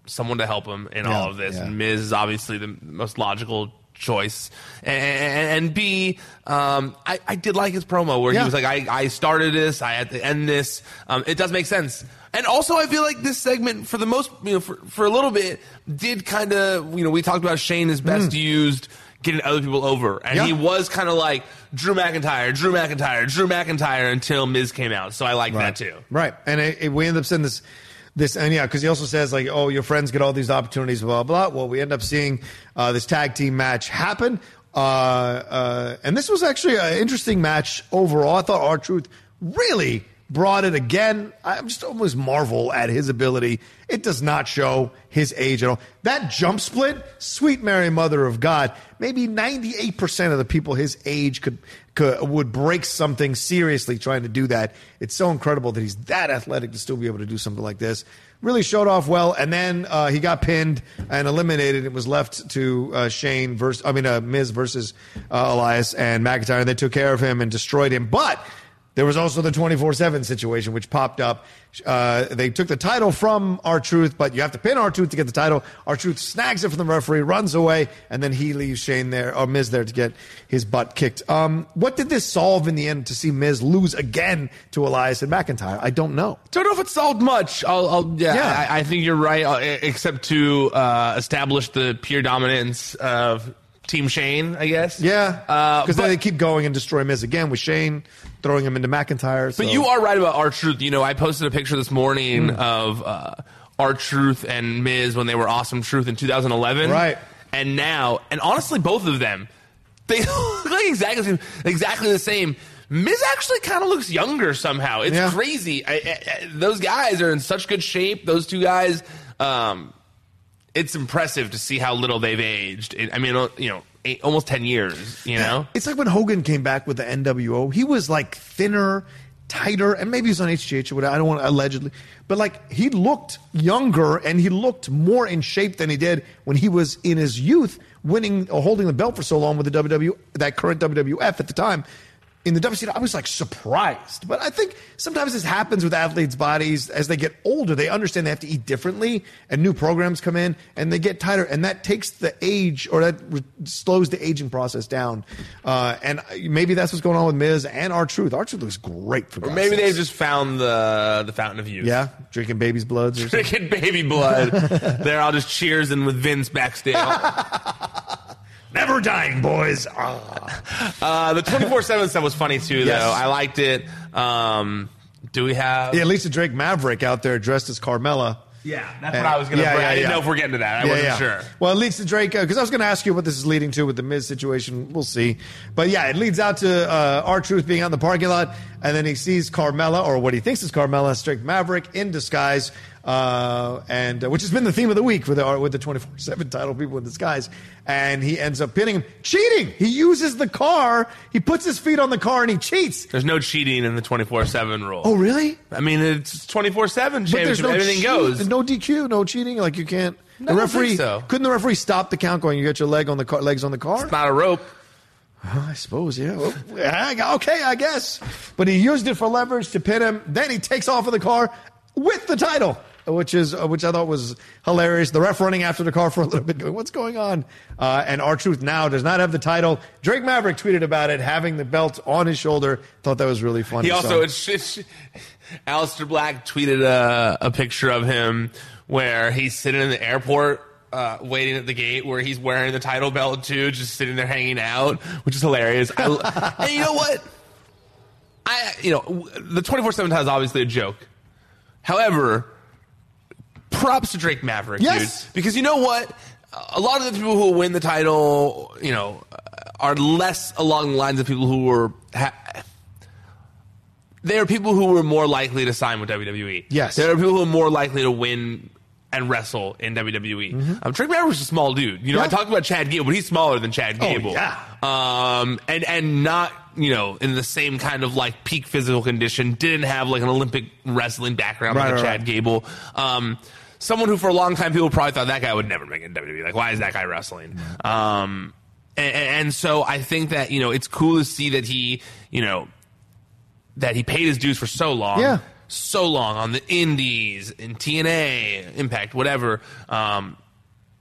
someone to help him in Yeah, all of this. yeah. And Miz is obviously the most logical choice. And, and B, um, I, I did like his promo where Yeah. he was like, I, I started this, I had to end this. Um, it does make sense. And also, I feel like this segment, for the most, you know, for, for a little bit, did kind of, you know, we talked about Shane is best used getting other people over. And Mm. Yeah. he was kind of like Drew McIntyre, Drew McIntyre, Drew McIntyre until Miz came out. So I like that too. Right. And it, it- we end up seeing this, this, and yeah, because he also says, like, oh, your friends get all these opportunities, blah, blah. Well, we end up seeing uh, this tag team match happen. Uh, uh, and this was actually an interesting match overall. I thought R Truth really brought it again. I'm just almost marvel at his ability. It does not show his age at all. That jump split, sweet Mary Mother of God, maybe 98% of the people his age could, could would break something seriously trying to do that. It's so incredible that he's that athletic to still be able to do something like this. Really showed off well, and then uh, he got pinned and eliminated. It was left to uh, Shane versus, I mean, uh, Miz versus uh, Elias and McIntyre. And they took care of him and destroyed him. But there was also the 24 7 situation, which popped up. Uh, they took the title from R Truth, but you have to pin R Truth to get the title. R Truth snags it from the referee, runs away, and then he leaves Shane there, or Miz there to get his butt kicked. Um, what did this solve in the end to see Miz lose again to Elias and McIntyre? I don't know. Don't know if it solved much. I'll, I'll yeah, Yeah. I, I think you're right, uh, except to uh, establish the pure dominance of Team Shane, I guess. Yeah, Uh, because then they keep going and destroy Miz again with Shane throwing him into McIntyre. But you are right about R Truth. You know, I posted a picture this morning Hmm. of uh, R Truth and Miz when they were awesome truth in 2011. Right. And now, and honestly, both of them, they look like exactly the same- exactly the same. Miz actually kind of looks younger somehow. It's Yeah. crazy. I, I, I- those guys are in such good shape. Those two guys. Um, it's impressive to see how little they've aged. It, I mean, uh, you know, eight, almost ten years. You know. It's like when Hogan came back with the NWO. He was like thinner, tighter, and maybe he was on HGH or whatever. I don't want to allegedly, but like he looked younger and he looked more in shape than he did when he was in his youth, winning or holding the belt for so long with the WW, that current WWF at the time. In the WCW, I was like surprised, but I think sometimes this happens with athletes' bodies as they get older. They understand they have to eat differently, and new programs come in, and they get tighter, and that takes the age or that re- slows the aging process down. Uh, and maybe that's what's going on with Miz and R Truth. R Truth looks great for Or maybe they've just found the the fountain of youth. yeah drinking baby's bloods or drinking baby blood. They're all just cheersing with Vince backstage. Never dying, boys. Ah. Uh, the twenty four seven stuff was funny too, though. I liked it. Um, do we have? Yeah, Lisa Drake Maverick out there dressed as Carmella. Yeah, that's what I was gonna. Yeah, bring. yeah, I didn't yeah. know if we're getting to that. I Yeah, wasn't yeah. sure. Well, it leads to Drake because I was going to ask you what this is leading to with the Miz situation. We'll see, but yeah, it leads out to uh, R Truth being out in the parking lot, and then he sees Carmella or what he thinks is Carmella, Drake Maverick in disguise, uh, and uh, which has been the theme of the week with the with the twenty four seven title people in disguise, and he ends up pinning him, cheating. He uses the car, he puts his feet on the car, and he cheats. There's no cheating in the 24 seven rule. Oh, really? I mean, it's 24 seven But there's championship. no Everything cheat- goes. No DQ, no cheating. Like you can't. No, the I don't think referee so. couldn't the referee stop the count going? You got your leg on the car, legs on the car. It's not a rope. I suppose, yeah, Okay, I guess. But he used it for leverage to pin him. Then he takes off of the car with the title, which is uh, which I thought was hilarious. The ref running after the car for a little bit, going, "What's going on?" Uh, and R Truth now does not have the title. Drake Maverick tweeted about it, having the belt on his shoulder. Thought that was really funny. He also, So- it's, it's, Aleister Black tweeted a, a picture of him where he's sitting in the airport. Uh, waiting at the gate where he's wearing the title belt too, just sitting there hanging out, which is hilarious. I, and you know what? I, you know, the 24 7 title is obviously a joke. However, props to Drake Maverick, Yes. dude. Because you know what? A lot of the people who win the title, you know, are less along the lines of people who were. Ha- there are people who were more likely to sign with WWE. Yes. There are people who are more likely to win and wrestle in WWE. Um, Drake Maverick's a small dude. You know, I Mm-hmm. Talked about Chad Gable, but he's smaller than Chad Oh, Gable. yeah. Um, and, and not, you know, in the same kind of like peak physical condition, didn't have like an Olympic wrestling background Right, like right, Chad right. Gable. Um, someone who for a long time people probably thought that guy would never make it in WWE. Like, why is that guy wrestling? Um, and, and so I think that, you know, it's cool to see that he, you know, that he paid his dues for so long. Yeah. So long on the indies, in TNA, Impact, whatever. Um,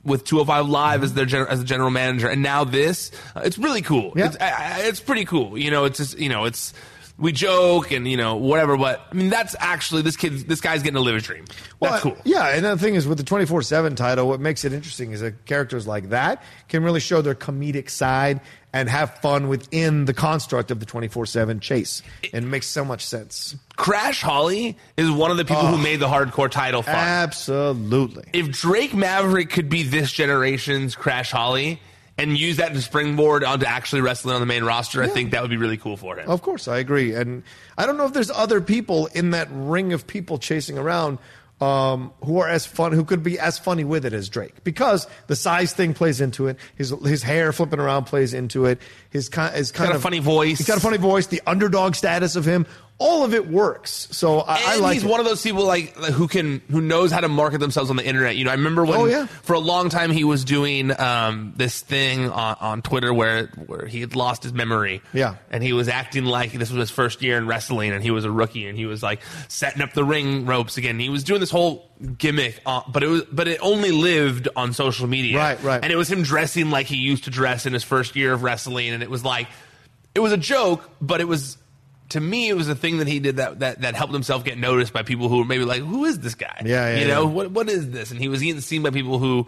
with 205 Live as their gen- as the general manager, and now this, uh, it's really cool. Yeah. It's, I, I- it's pretty cool. You know, it's just you know, it's we joke and you know whatever, but I mean that's actually this kid, this guy's getting to live his dream. That's cool. Yeah, and the thing is, with the 24 7 title, what makes it interesting is that characters like that can really show their comedic side and have fun within the construct of the 24 7 chase. And it makes so much sense. Crash Holly is one of the people who made the hardcore title fun. Absolutely. if Drake Maverick could be this generation's Crash Holly and use that to springboard onto actually wrestling on the main roster, I think that would be really cool for him. Of course, I agree. And I don't know if there's other people in that ring of people chasing around um, who are as fun, who could be as funny with it as Drake, because the size thing plays into it. His his hair flipping around plays into it. His kind, his kind got a of funny voice. He's got a funny voice. The underdog status of him. All of it works. So I, I like. he's it. one of those people like like, who can who knows how to market themselves on the internet. You know, I remember when Oh, yeah. for a long time he was doing um, this thing on, on Twitter where where he had lost his memory. Yeah. and he was acting like this was his first year in wrestling, and he was a rookie, and he was like setting up the ring ropes again. He was doing this whole gimmick, uh, but it was but it only lived on social media. Right, right. And it was him dressing like he used to dress in his first year of wrestling, and it was like it was a joke, but it was to me it was a thing that he did that that, that helped himself get noticed by people who were maybe like, who is this guy? Yeah, yeah, you know yeah. what what is this? And he was getting seen by people who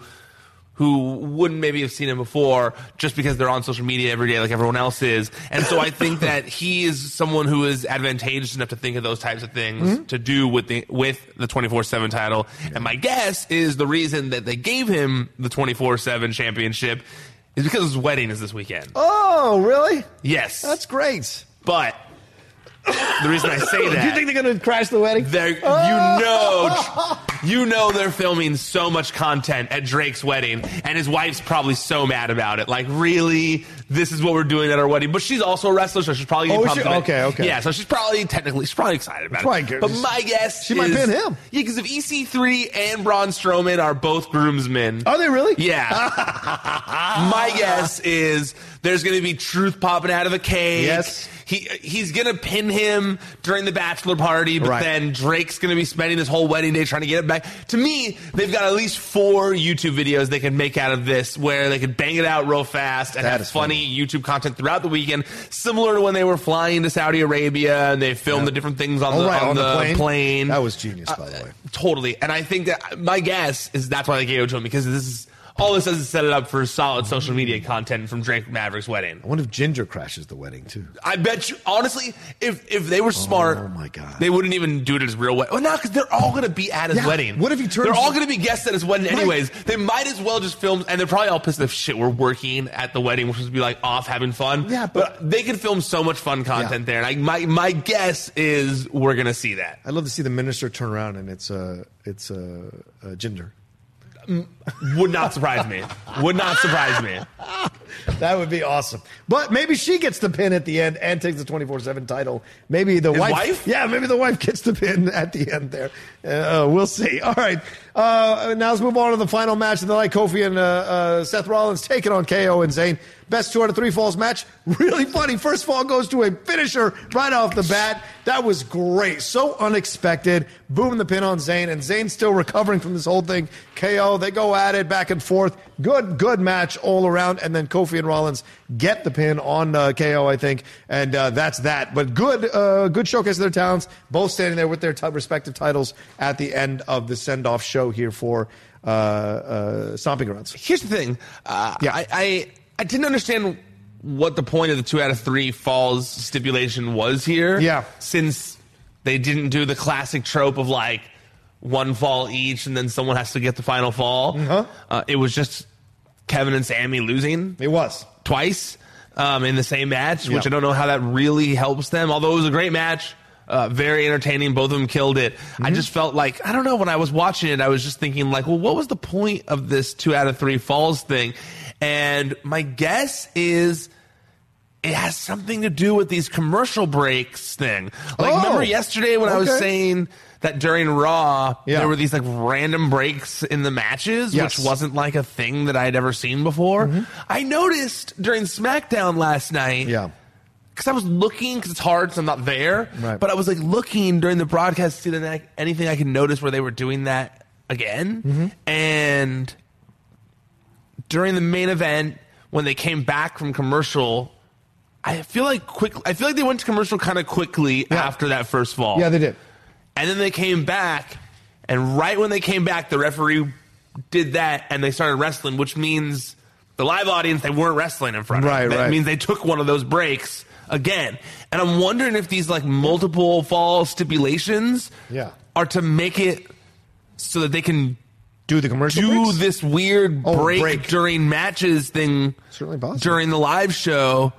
who wouldn't maybe have seen him before just because they're on social media every day like everyone else is. And so I think that he is someone who is advantageous enough to think of those types of things Mm-hmm. to do with the with the 24/7 title. And my guess is the reason that they gave him the 24/7 championship is because his wedding is this weekend. oh, really? Yes. That's great. But the reason I say that Do you think they're going to crash the wedding? they're, you know, you know they're filming so much content at Drake's wedding, and his wife's probably so mad about it. Like, really, this is what we're doing at our wedding. But she's also a wrestler, so she's probably Oh, is pumped she? Okay, okay. Yeah, so she's probably technically she's probably excited about Probably it. good. But my guess She might is- pin him. Yeah, because if EC3 and Braun Strowman are both groomsmen, Are they really? yeah. My guess is there's going to be truth popping out of a cake. Yes. He he's to pin him during the bachelor party, but Right. then Drake's to be spending his whole wedding day trying to get it back. To me, they've got at least four YouTube videos they can make out of this where they could bang it out real fast and That have is funny YouTube content throughout the weekend, similar to when they were flying to Saudi Arabia and they filmed the different things on, Oh, the, right, on, on the the, plane? plane. That was genius, by the uh, way. Totally. And I think that my guess is that's why they gave it to him because this is all this does is set it up for solid social media content from Drake Maverick's wedding. I wonder if Ginger crashes the wedding too. I bet you, honestly, if if they were smart, Oh my god, they wouldn't even do it at his real wedding. Well, no, because they're all going to be at his Yeah, wedding. what if he turns- They're all going to be guests at his wedding Right. anyways. They might as well just film, and they're probably all pissed off. Shit, we're working at the wedding. Supposed to be like off having fun. Yeah, but- they could film so much fun content there. And I, my my guess is we're going to see that. I'd love to see the minister turn around and it's uh it's uh, uh Ginger. Would not surprise me. Would not surprise me. That would be awesome. But maybe she gets the pin at the end and takes the 24 7 title. Maybe the wife, wife? Yeah, maybe the wife gets the pin at the end there. Uh, we'll see. All right. Uh, now let's move on to the final match of the night. Kofi and uh, uh, Seth Rollins taking on KO and Zayn. Best two out of three falls match. Really funny. First fall goes to a finisher right off the bat. That was great. So unexpected. Boom the pin on Zayn, and Zayn's still recovering from this whole thing. KO, they go at it back and forth. Good, good match all around. And then Kofi and Rollins get the pin on uh, KO, I think, and uh, that's that. But good, uh, good showcase of their talents. Both standing there with their t- respective titles at the end of the send-off show here for uh, uh, Stomping Grounds. Here's the thing. Uh, Yeah. I, I I didn't understand what the point of the two out of three falls stipulation was here. Yeah. Since they didn't do the classic trope of like one fall each and then someone has to get the final fall. Uh-huh. Uh, it was just Kevin and Sami losing It was. twice um, in the same match, which I don't know how that really helps them. Although it was a great match, uh, very entertaining. Both of them killed it. Mm-hmm. I just felt like I don't know when I was watching it, I was just thinking like, well, what was the point of this two out of three falls thing? And my guess is. It has something to do with these commercial breaks thing. Like, Oh, remember yesterday when I was saying that during Raw Yeah. there were these like random breaks in the matches, Yes. which wasn't like a thing that I had ever seen before. I noticed during SmackDown last night. Yeah. Because I was looking, because it's hard, so I'm not there. Right. But I was like looking during the broadcast to see anything I could notice where they were doing that again. Mm-hmm. And during the main event, when they came back from commercial, I feel like quick. I feel like they went to commercial kind of quickly Yeah. after that first fall. Yeah, they did. And then they came back, and right when they came back, the referee did that, and they started wrestling, which means the live audience they weren't wrestling in front of. Right, that right. means they took one of those breaks again. And I'm wondering if these like multiple fall stipulations Yeah. are to make it so that they can Do the commercial do breaks? this weird Oh, break, break. during matches thing Certainly possible. during the live show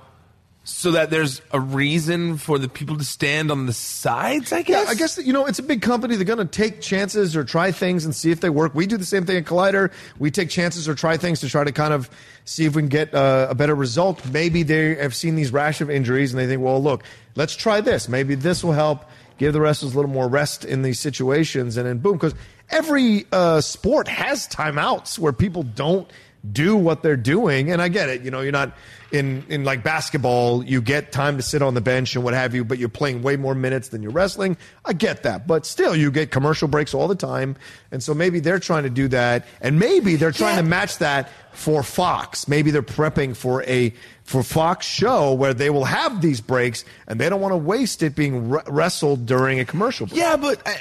so that there's a reason for the people to stand on the sides, I guess. Yeah, I guess that, you know it's a big company. They're going to take chances or try things and see if they work. We do the same thing at Collider. We take chances or try things to try to kind of see if we can get uh, a better result. Maybe they have seen these rash of injuries and they think, well, look, let's try this. Maybe this will help give the wrestlers a little more rest in these situations. And then boom, because every uh, sport has timeouts where people don't do what they're doing. And I get it. You know, you're not in, in like basketball, you get time to sit on the bench and what have you, but you're playing way more minutes than you're wrestling. I get that. But still, you get commercial breaks all the time. And so maybe they're trying to do that. And maybe they're trying to match that for Fox. Maybe they're prepping for a for Fox show where they will have these breaks and they don't want to waste it being re- wrestled during a commercial break. yeah, but uh,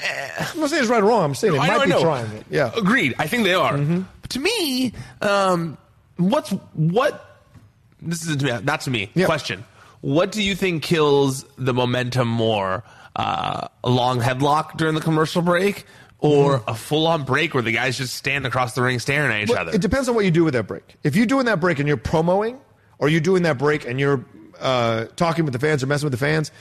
I'm not saying it's right or wrong. I'm saying they I might I be trying it. Yeah. Mm-hmm. Agreed. I think they are. But to me, um, what's what? This is to me, not to me. Yeah. Question: What do you think kills the momentum more? Uh, a long headlock during the commercial break, or a full-on break where the guys just stand across the ring staring at each Well, other? It depends on what you do with that break. If you're doing that break and you're promoing, or you're doing that break and you're uh, talking with the fans or messing with the fans,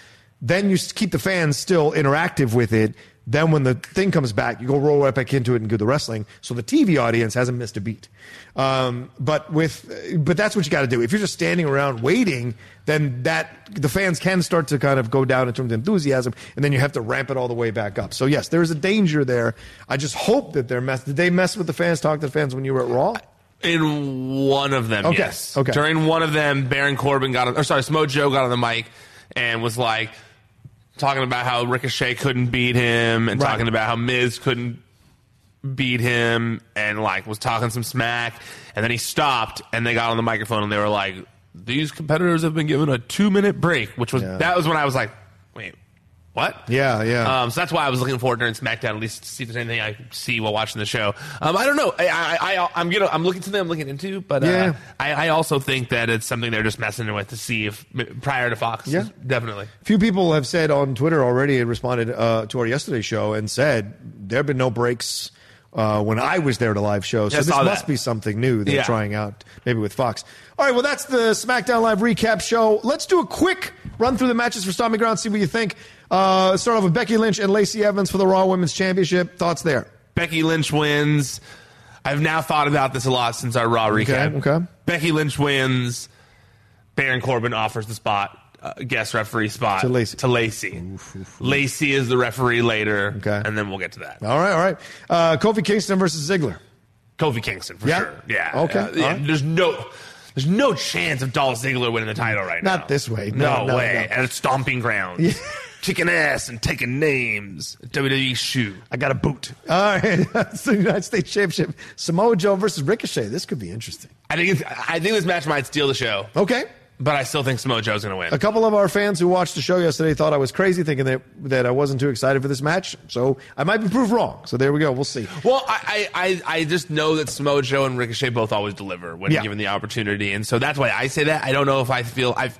then you keep the fans still interactive with it. Then when the thing comes back, you go roll right back into it and do the wrestling. So the TV audience hasn't missed a beat. Um, but with, but that's what you got to do. If you're just standing around waiting, then that the fans can start to kind of go down in terms of enthusiasm, and then you have to ramp it all the way back up. So yes, there is a danger there. I just hope that they're mess. Did they mess with the fans? Talk to the fans when you were at Raw? In one of them, Okay, yes. okay. During one of them, Baron Corbin got, on, or sorry, Samoa Joe got on the mic and was like talking about how Ricochet couldn't beat him, and Right. talking about how Miz couldn't beat him, and like was talking some smack, and then he stopped, and they got on the microphone, and they were like, "These competitors have been given a two minute break," which was Yeah. that was when I was like, "Wait, what? Yeah, yeah. Um, so that's why I was looking forward during SmackDown, at least to see if there's anything I see while watching the show. Um, I don't know. I, I, I, I'm gonna, I'm looking to them, I'm looking into, but uh, Yeah. I, I also think that it's something they're just messing with to see if prior to Fox. Yeah. definitely. A few people have said on Twitter already and responded uh, to our yesterday show and said there have been no breaks uh, when I was there at a live show. So Yeah, this must that. be something new they're Yeah. trying out, maybe with Fox. All right, well, that's the SmackDown Live recap show. Let's do a quick run through the matches for Stomping Ground, see what you think. Uh, start off with Becky Lynch and Lacey Evans for the Raw Women's Championship. Thoughts there? Becky Lynch wins. I've now thought about this a lot since our Raw recap. Okay, okay. Becky Lynch wins. Baron Corbin offers the spot, uh, guest referee spot To Lacey. To Lacey. Lacey is the referee later. Okay. and then we'll get to that. All right, all right. Uh, Kofi Kingston versus Ziggler. Kofi Kingston for Yeah? sure. Yeah. Okay, Uh, yeah. right. There's no. There's no chance of Dolph Ziggler winning the title right now. Not this way. No, No, way. no. And it's stomping grounds. Kicking ass and taking names. WWE shoe. I got a boot. All right, that's the United States Championship. Samoa Joe versus Ricochet. This could be interesting. I think it's, I think this match might steal the show, Okay. but I still think Samoa Joe's going to win. A couple of our fans who watched the show yesterday thought I was crazy, thinking that that I wasn't too excited for this match. So I might be proved wrong. So there we go. We'll see. Well, I, I, I I just know that Samoa Joe and Ricochet both always deliver when Yeah. given the opportunity, and so that's why I say that. I don't know if I feel I've.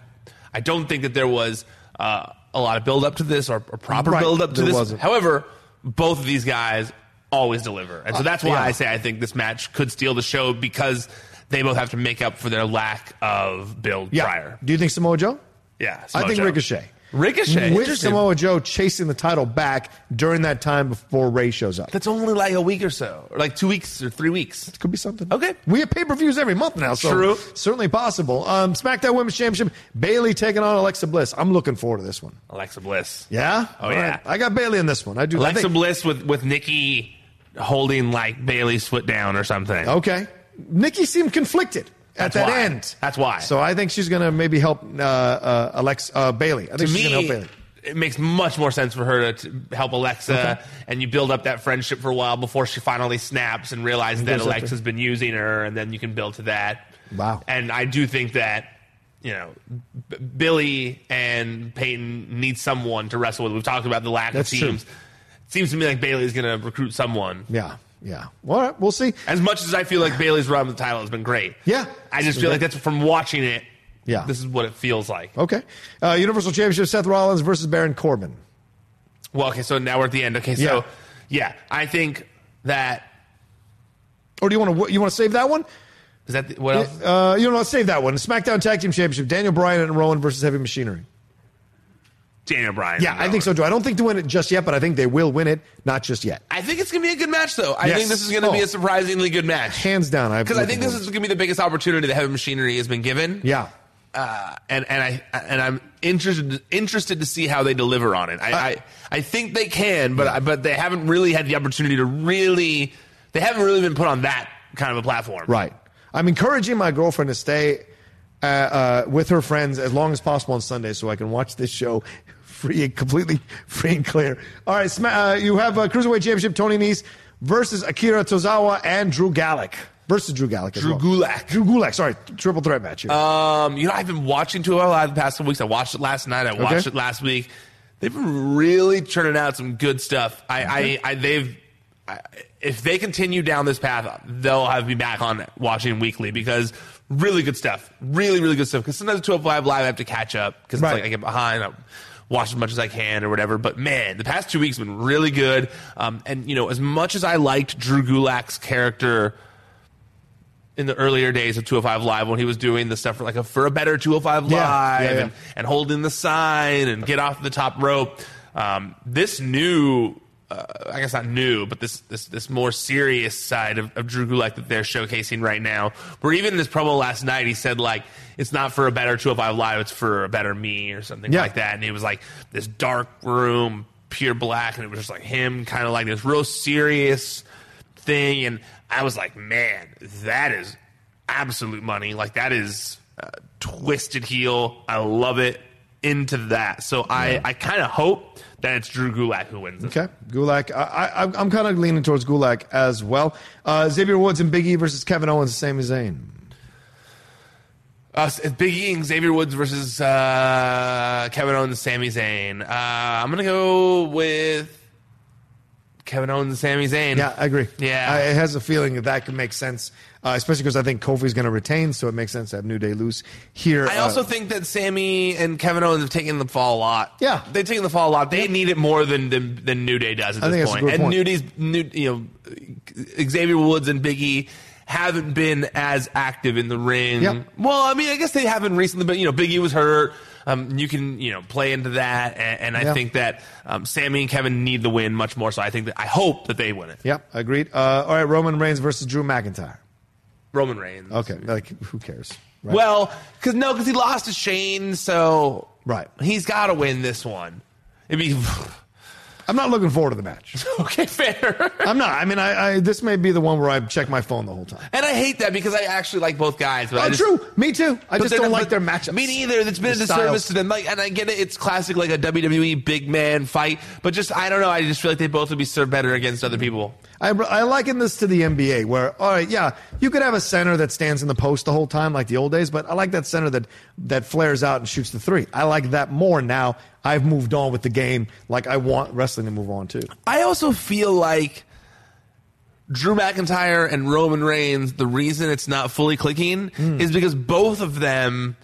I don't think that there was uh, a lot of build up to this or, or proper Right. build up to There this. wasn't. However, both of these guys always deliver, and so uh, that's why yeah. I say I think this match could steal the show because they both have to make up for their lack of build Yeah. prior. Do you think Samoa Joe? Yeah, I think Joe. Ricochet. Ricochet, With. Samoa Joe chasing the title back during that time before Rey shows up. That's only like a week or so, or like two weeks or three weeks. It could be something. Okay. We have pay per views every month now, so True. certainly possible. Um, SmackDown Women's Championship, Bayley taking on Alexa Bliss. I'm looking forward to this one. Alexa Bliss. Yeah? Oh, All yeah. right. I got Bayley in this one. I do. I Alexa think- Bliss with with Nikki holding like Bayley's foot down or something. Okay. Nikki seemed conflicted at That's that why. end. That's why. So I think she's going to maybe help uh, uh, Alex uh, Bayley. I to she's going to help Bayley. it makes much more sense for her to, to help Alexa, and you build up that friendship for a while before she finally snaps and realizes that Alexa's been using her, and then you can build to that. Wow. And I do think that you know B- Billie and Peyton need someone to wrestle with. We've talked about the lack That's of true. teams. It seems to me like Bayley's going to recruit someone. Yeah. Yeah. All right. We'll see. As much as I feel like Bayley's run with the title has been great. Yeah. I just feel like that's from watching it. Yeah. This is what it feels like. Okay. Uh, Universal Championship Seth Rollins versus Baron Corbin. Well, okay, so now we're at the end. Okay, so yeah, I think that Or do you want to you want to save that one? is that the, what else? Uh, you know, what, save that one. SmackDown Tag Team Championship: Daniel Bryan and Rowan versus Heavy Machinery. Daniel Bryan. Yeah, I think so too. I don't think to win it just yet, but I think they will win it. Not just yet. I think it's gonna be a good match, though. I Yes. think this is gonna be Oh. a surprisingly good match. Hands down. Because I think this is gonna be the biggest opportunity that Heavy Machinery has been given. Yeah. Uh, and and I and I'm interested interested to see how they deliver on it. I I, I think they can, but I, but they haven't really had the opportunity to really. They haven't really been put on that kind of a platform. Right. I'm encouraging my girlfriend to stay uh, uh, with her friends as long as possible on Sunday so I can watch this show free and completely free and clear. All right, Sma- uh, you have a Cruiserweight Championship Tony Nese versus Akira Tozawa and Drew Gulak versus Drew Gulak. as Drew well. Gulak. Drew Gulak, sorry. Triple threat match here. Um, you know, I've been watching Two Live the past couple weeks. I watched it last night. I watched Okay. it last week. They've been really churning out some good stuff. I, I, I they've. I, if they continue down this path, they'll have me back on watching weekly because really good stuff. Really, really good stuff. Because sometimes 205 Live I have to catch up because Right. like I get behind. I watch as much as I can or whatever. But man, the past two weeks have been really good. Um, and, you know, as much as I liked Drew Gulak's character in the earlier days of 205 Live when he was doing the stuff for like a for a better 205 Live Yeah, yeah, yeah. And, and holding the sign and get off the top rope. Um, this new, uh, I guess not new, but this this this more serious side of, of Drew Gulak that they're showcasing right now. Where even in his promo last night, he said like it's not for a better 205 Live, it's for a better me or something Yeah. like that. And it was like this dark room, pure black, and it was just like him, kind of like this real serious thing, and I was like, man, that is absolute money. Like that is uh, twisted heel. I love it. Into that, so I I kind of hope that it's Drew Gulak who wins. Okay, Gulak. I, I, I'm kind of leaning towards Gulak as well. Uh, Xavier Woods and Big E versus Kevin Owens, Sami Zayn. Uh, Big E and Xavier Woods versus uh, Kevin Owens and Sami Zayn. Uh, I'm gonna go with Kevin Owens and Sami Zayn. Yeah, I agree. Yeah. I, it has a feeling that that could make sense, uh, especially because I think Kofi's going to retain, so it makes sense to have New Day lose here. I Uh, also think that Sami and Kevin Owens have taken the fall a lot. Yeah. they've taken the fall a lot. They need it more than than, than New Day does at I this think that's a point. and point. New Day's new, you know Xavier Woods and Biggie haven't been as active in the ring. Yep. Well, I mean, I guess they haven't recently, but you know, Biggie was hurt. Um, you can you know play into that, and, and I Yeah. think that um, Sami and Kevin need the win much more. So I think that I hope that they win it. Yep, agreed. Uh, all right, Roman Reigns versus Drew McIntyre. Roman Reigns. Okay, like who cares? Right. Well, because no, because he lost to Shane, so Right. he's got to win this one. It'd be I'm not looking forward to the match. okay, fair. I'm not. I mean, I, I this may be the one where I check my phone the whole time. And I hate that because I actually like both guys. But Oh, just, true. Me too. I just don't not- like their matchups. Me neither. It's been a disservice to them. Like, and I get it. It's classic, like a WWE big man fight. But just I don't know. I just feel like they both would be served better against other people. I, I liken this to the NBA, where all right, yeah, you could have a center that stands in the post the whole time, like the old days, but I like that center that that flares out and shoots the three. I like that more now. I've moved on with the game, like I want wrestling to move on too. I also feel like Drew McIntyre and Roman Reigns, the reason it's not fully clicking Hmm. is because both of them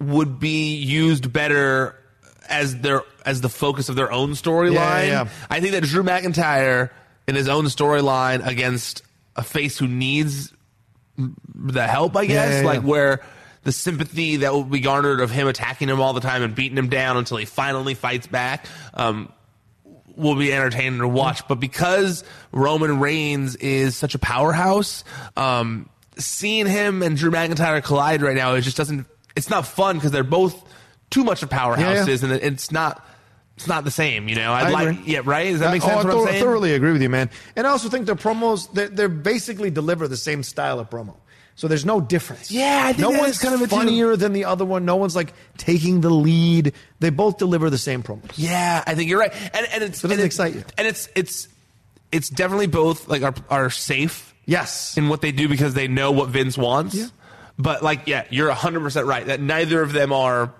would be used better as their as the focus of their own storyline. Yeah, yeah, yeah. I think that Drew McIntyre in his own storyline against a face who needs the help, I guess, like where the sympathy that will be garnered of him attacking him all the time and beating him down until he finally fights back. Um, will be entertaining to watch. But because Roman Reigns is such a powerhouse, um, seeing him and Drew McIntyre collide right now, it just doesn't. It's not fun because they're both too much of powerhouses, and it's not. It's not the same, you know. I'd I like, agree. yeah, right. Does that make Uh, sense? oh, I what thor- I'm saying? thoroughly agree with you, man. And I also think their promos they they're basically deliver the same style of promo. So there's no difference. Yeah, I think no one's kind of funnier than the other one. No one's like taking the lead. They both deliver the same promos. Yeah, I think you're right, and and it's So it doesn't and excite you. and it's it's it's definitely both like are are safe. Yes. in what they do because they know what Vince wants. Yeah. But like, yeah, you're 100 percent right that neither of them are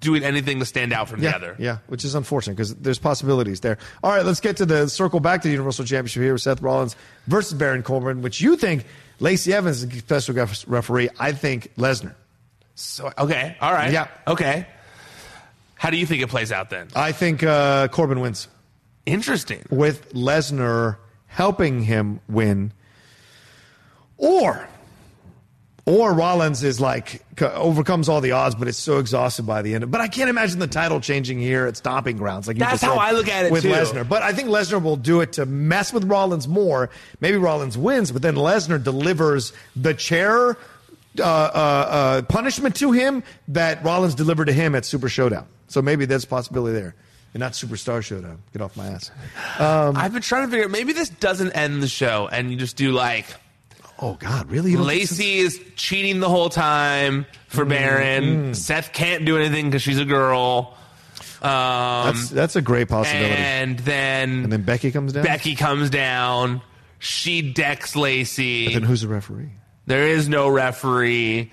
doing anything to stand out from Yeah, the other. yeah, which is unfortunate because there's possibilities there. All right, let's get to the circle back to the Universal Championship here with Seth Rollins versus Baron Corbin, which you think Lacey Evans is the special ref- referee. I think Lesnar. So okay, all right, Yeah. okay. How do you think it plays out then? I think uh, Corbin wins Interesting. with Lesnar helping him win, or or Rollins is like overcomes all the odds, but it's so exhausted by the end. But I can't imagine the title changing here at Stomping Grounds. Like you That's just how I look at it, with too. Lesnar. But I think Lesnar will do it to mess with Rollins more. Maybe Rollins wins, but then Lesnar delivers the chair uh, uh, uh, punishment to him that Rollins delivered to him at Super Showdown. So maybe there's a possibility there. And not Superstar Showdown. Get off my ass. Um, I've been trying to figure. out Maybe this doesn't end the show, and you just do like oh God, really? You don't think so? Lacey is cheating the whole time for Baron. Seth can't do anything because she's a girl. Um, That's that's a great possibility. and then And then Becky comes down. Becky comes down. She decks Lacey. Then who's the referee? There is no referee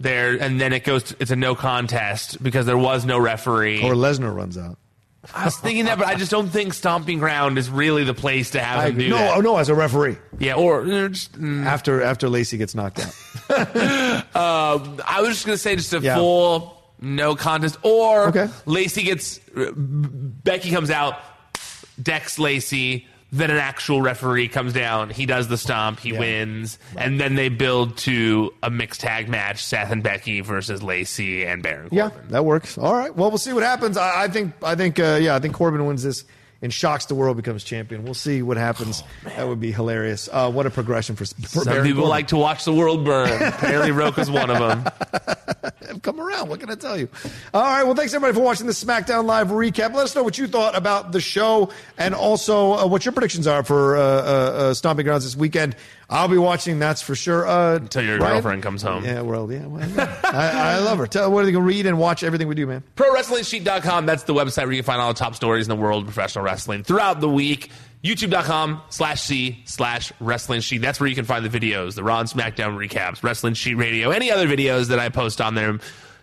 there, and then it goes. To, it's a no contest because there was no referee. Or Lesnar runs out. I was thinking that, but I just don't think Stomping Ground is really the place to have I him do No, that. oh, no, as a referee. Yeah, or uh, just, mm, After after Lacey gets knocked out. um, I was just gonna say just a Yeah. full no contest, or Okay. Lacey gets Becky comes out, decks Lacey. Then an actual referee comes down. He does the stomp. He Yeah. wins, and then they build to a mixed tag match: Seth and Becky versus Lacey and Baron. Corbin. Yeah, that works. All right. Well, we'll see what happens. I, I think I think uh, yeah, I think Corbin wins this and shocks the world, becomes champion. We'll see what happens. that would be hilarious. Uh, what a progression for, for Some Baron people Corbin. like to watch the world burn. Apparently, Rocha's one of them. have come around. What can I tell you? All right. Well, thanks everybody for watching the SmackDown Live recap. Let us know what you thought about the show and also uh, what your predictions are for uh, uh, uh, Stomping Grounds this weekend. I'll be watching. That's for sure. Uh, Until your Ryan? girlfriend comes home. Yeah. Well. Yeah. Well, I, I love her. Tell where they can read and watch everything we do, man. ProWrestlingSheet.com. That's the website where you can find all the top stories in the world of professional wrestling throughout the week. youtube.com slash C slash wrestling sheet. That's where you can find the videos, the Raw and SmackDown recaps, wrestling sheet radio, any other videos that I post on there.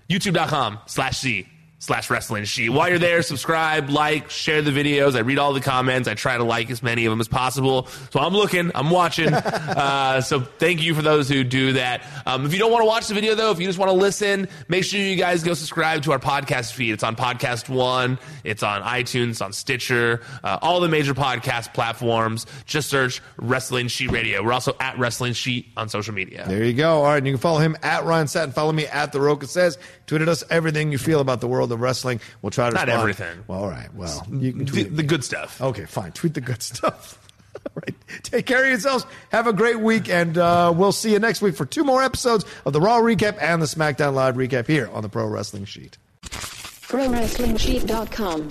youtube.com slash C slash wrestling sheet. While you're there, subscribe, like, share the videos. I read all the comments. I try to like as many of them as possible. So I'm looking, I'm watching. uh, so thank you for those who do that. Um, if you don't want to watch the video though, if you just want to listen, make sure you guys go subscribe to our podcast feed. It's on Podcast One, it's on iTunes, it's on Stitcher, uh, all the major podcast platforms. Just search Wrestling Sheet Radio. We're also at Wrestling Sheet on social media. There you go. All right, and you can follow him at Ryan Satin. Follow me at The Rocha Says. Tweeted us everything you feel about the world of wrestling. We'll try to Not respond. everything. Well, all right. Well, you can The, tweet the good stuff. Okay, fine. Tweet the good stuff. All right. Take care of yourselves. Have a great week, and uh, we'll see you next week for two more episodes of the Raw recap and the SmackDown Live recap here on the Pro Wrestling Sheet. ProWrestlingSheet.com.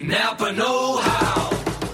Napa Know How.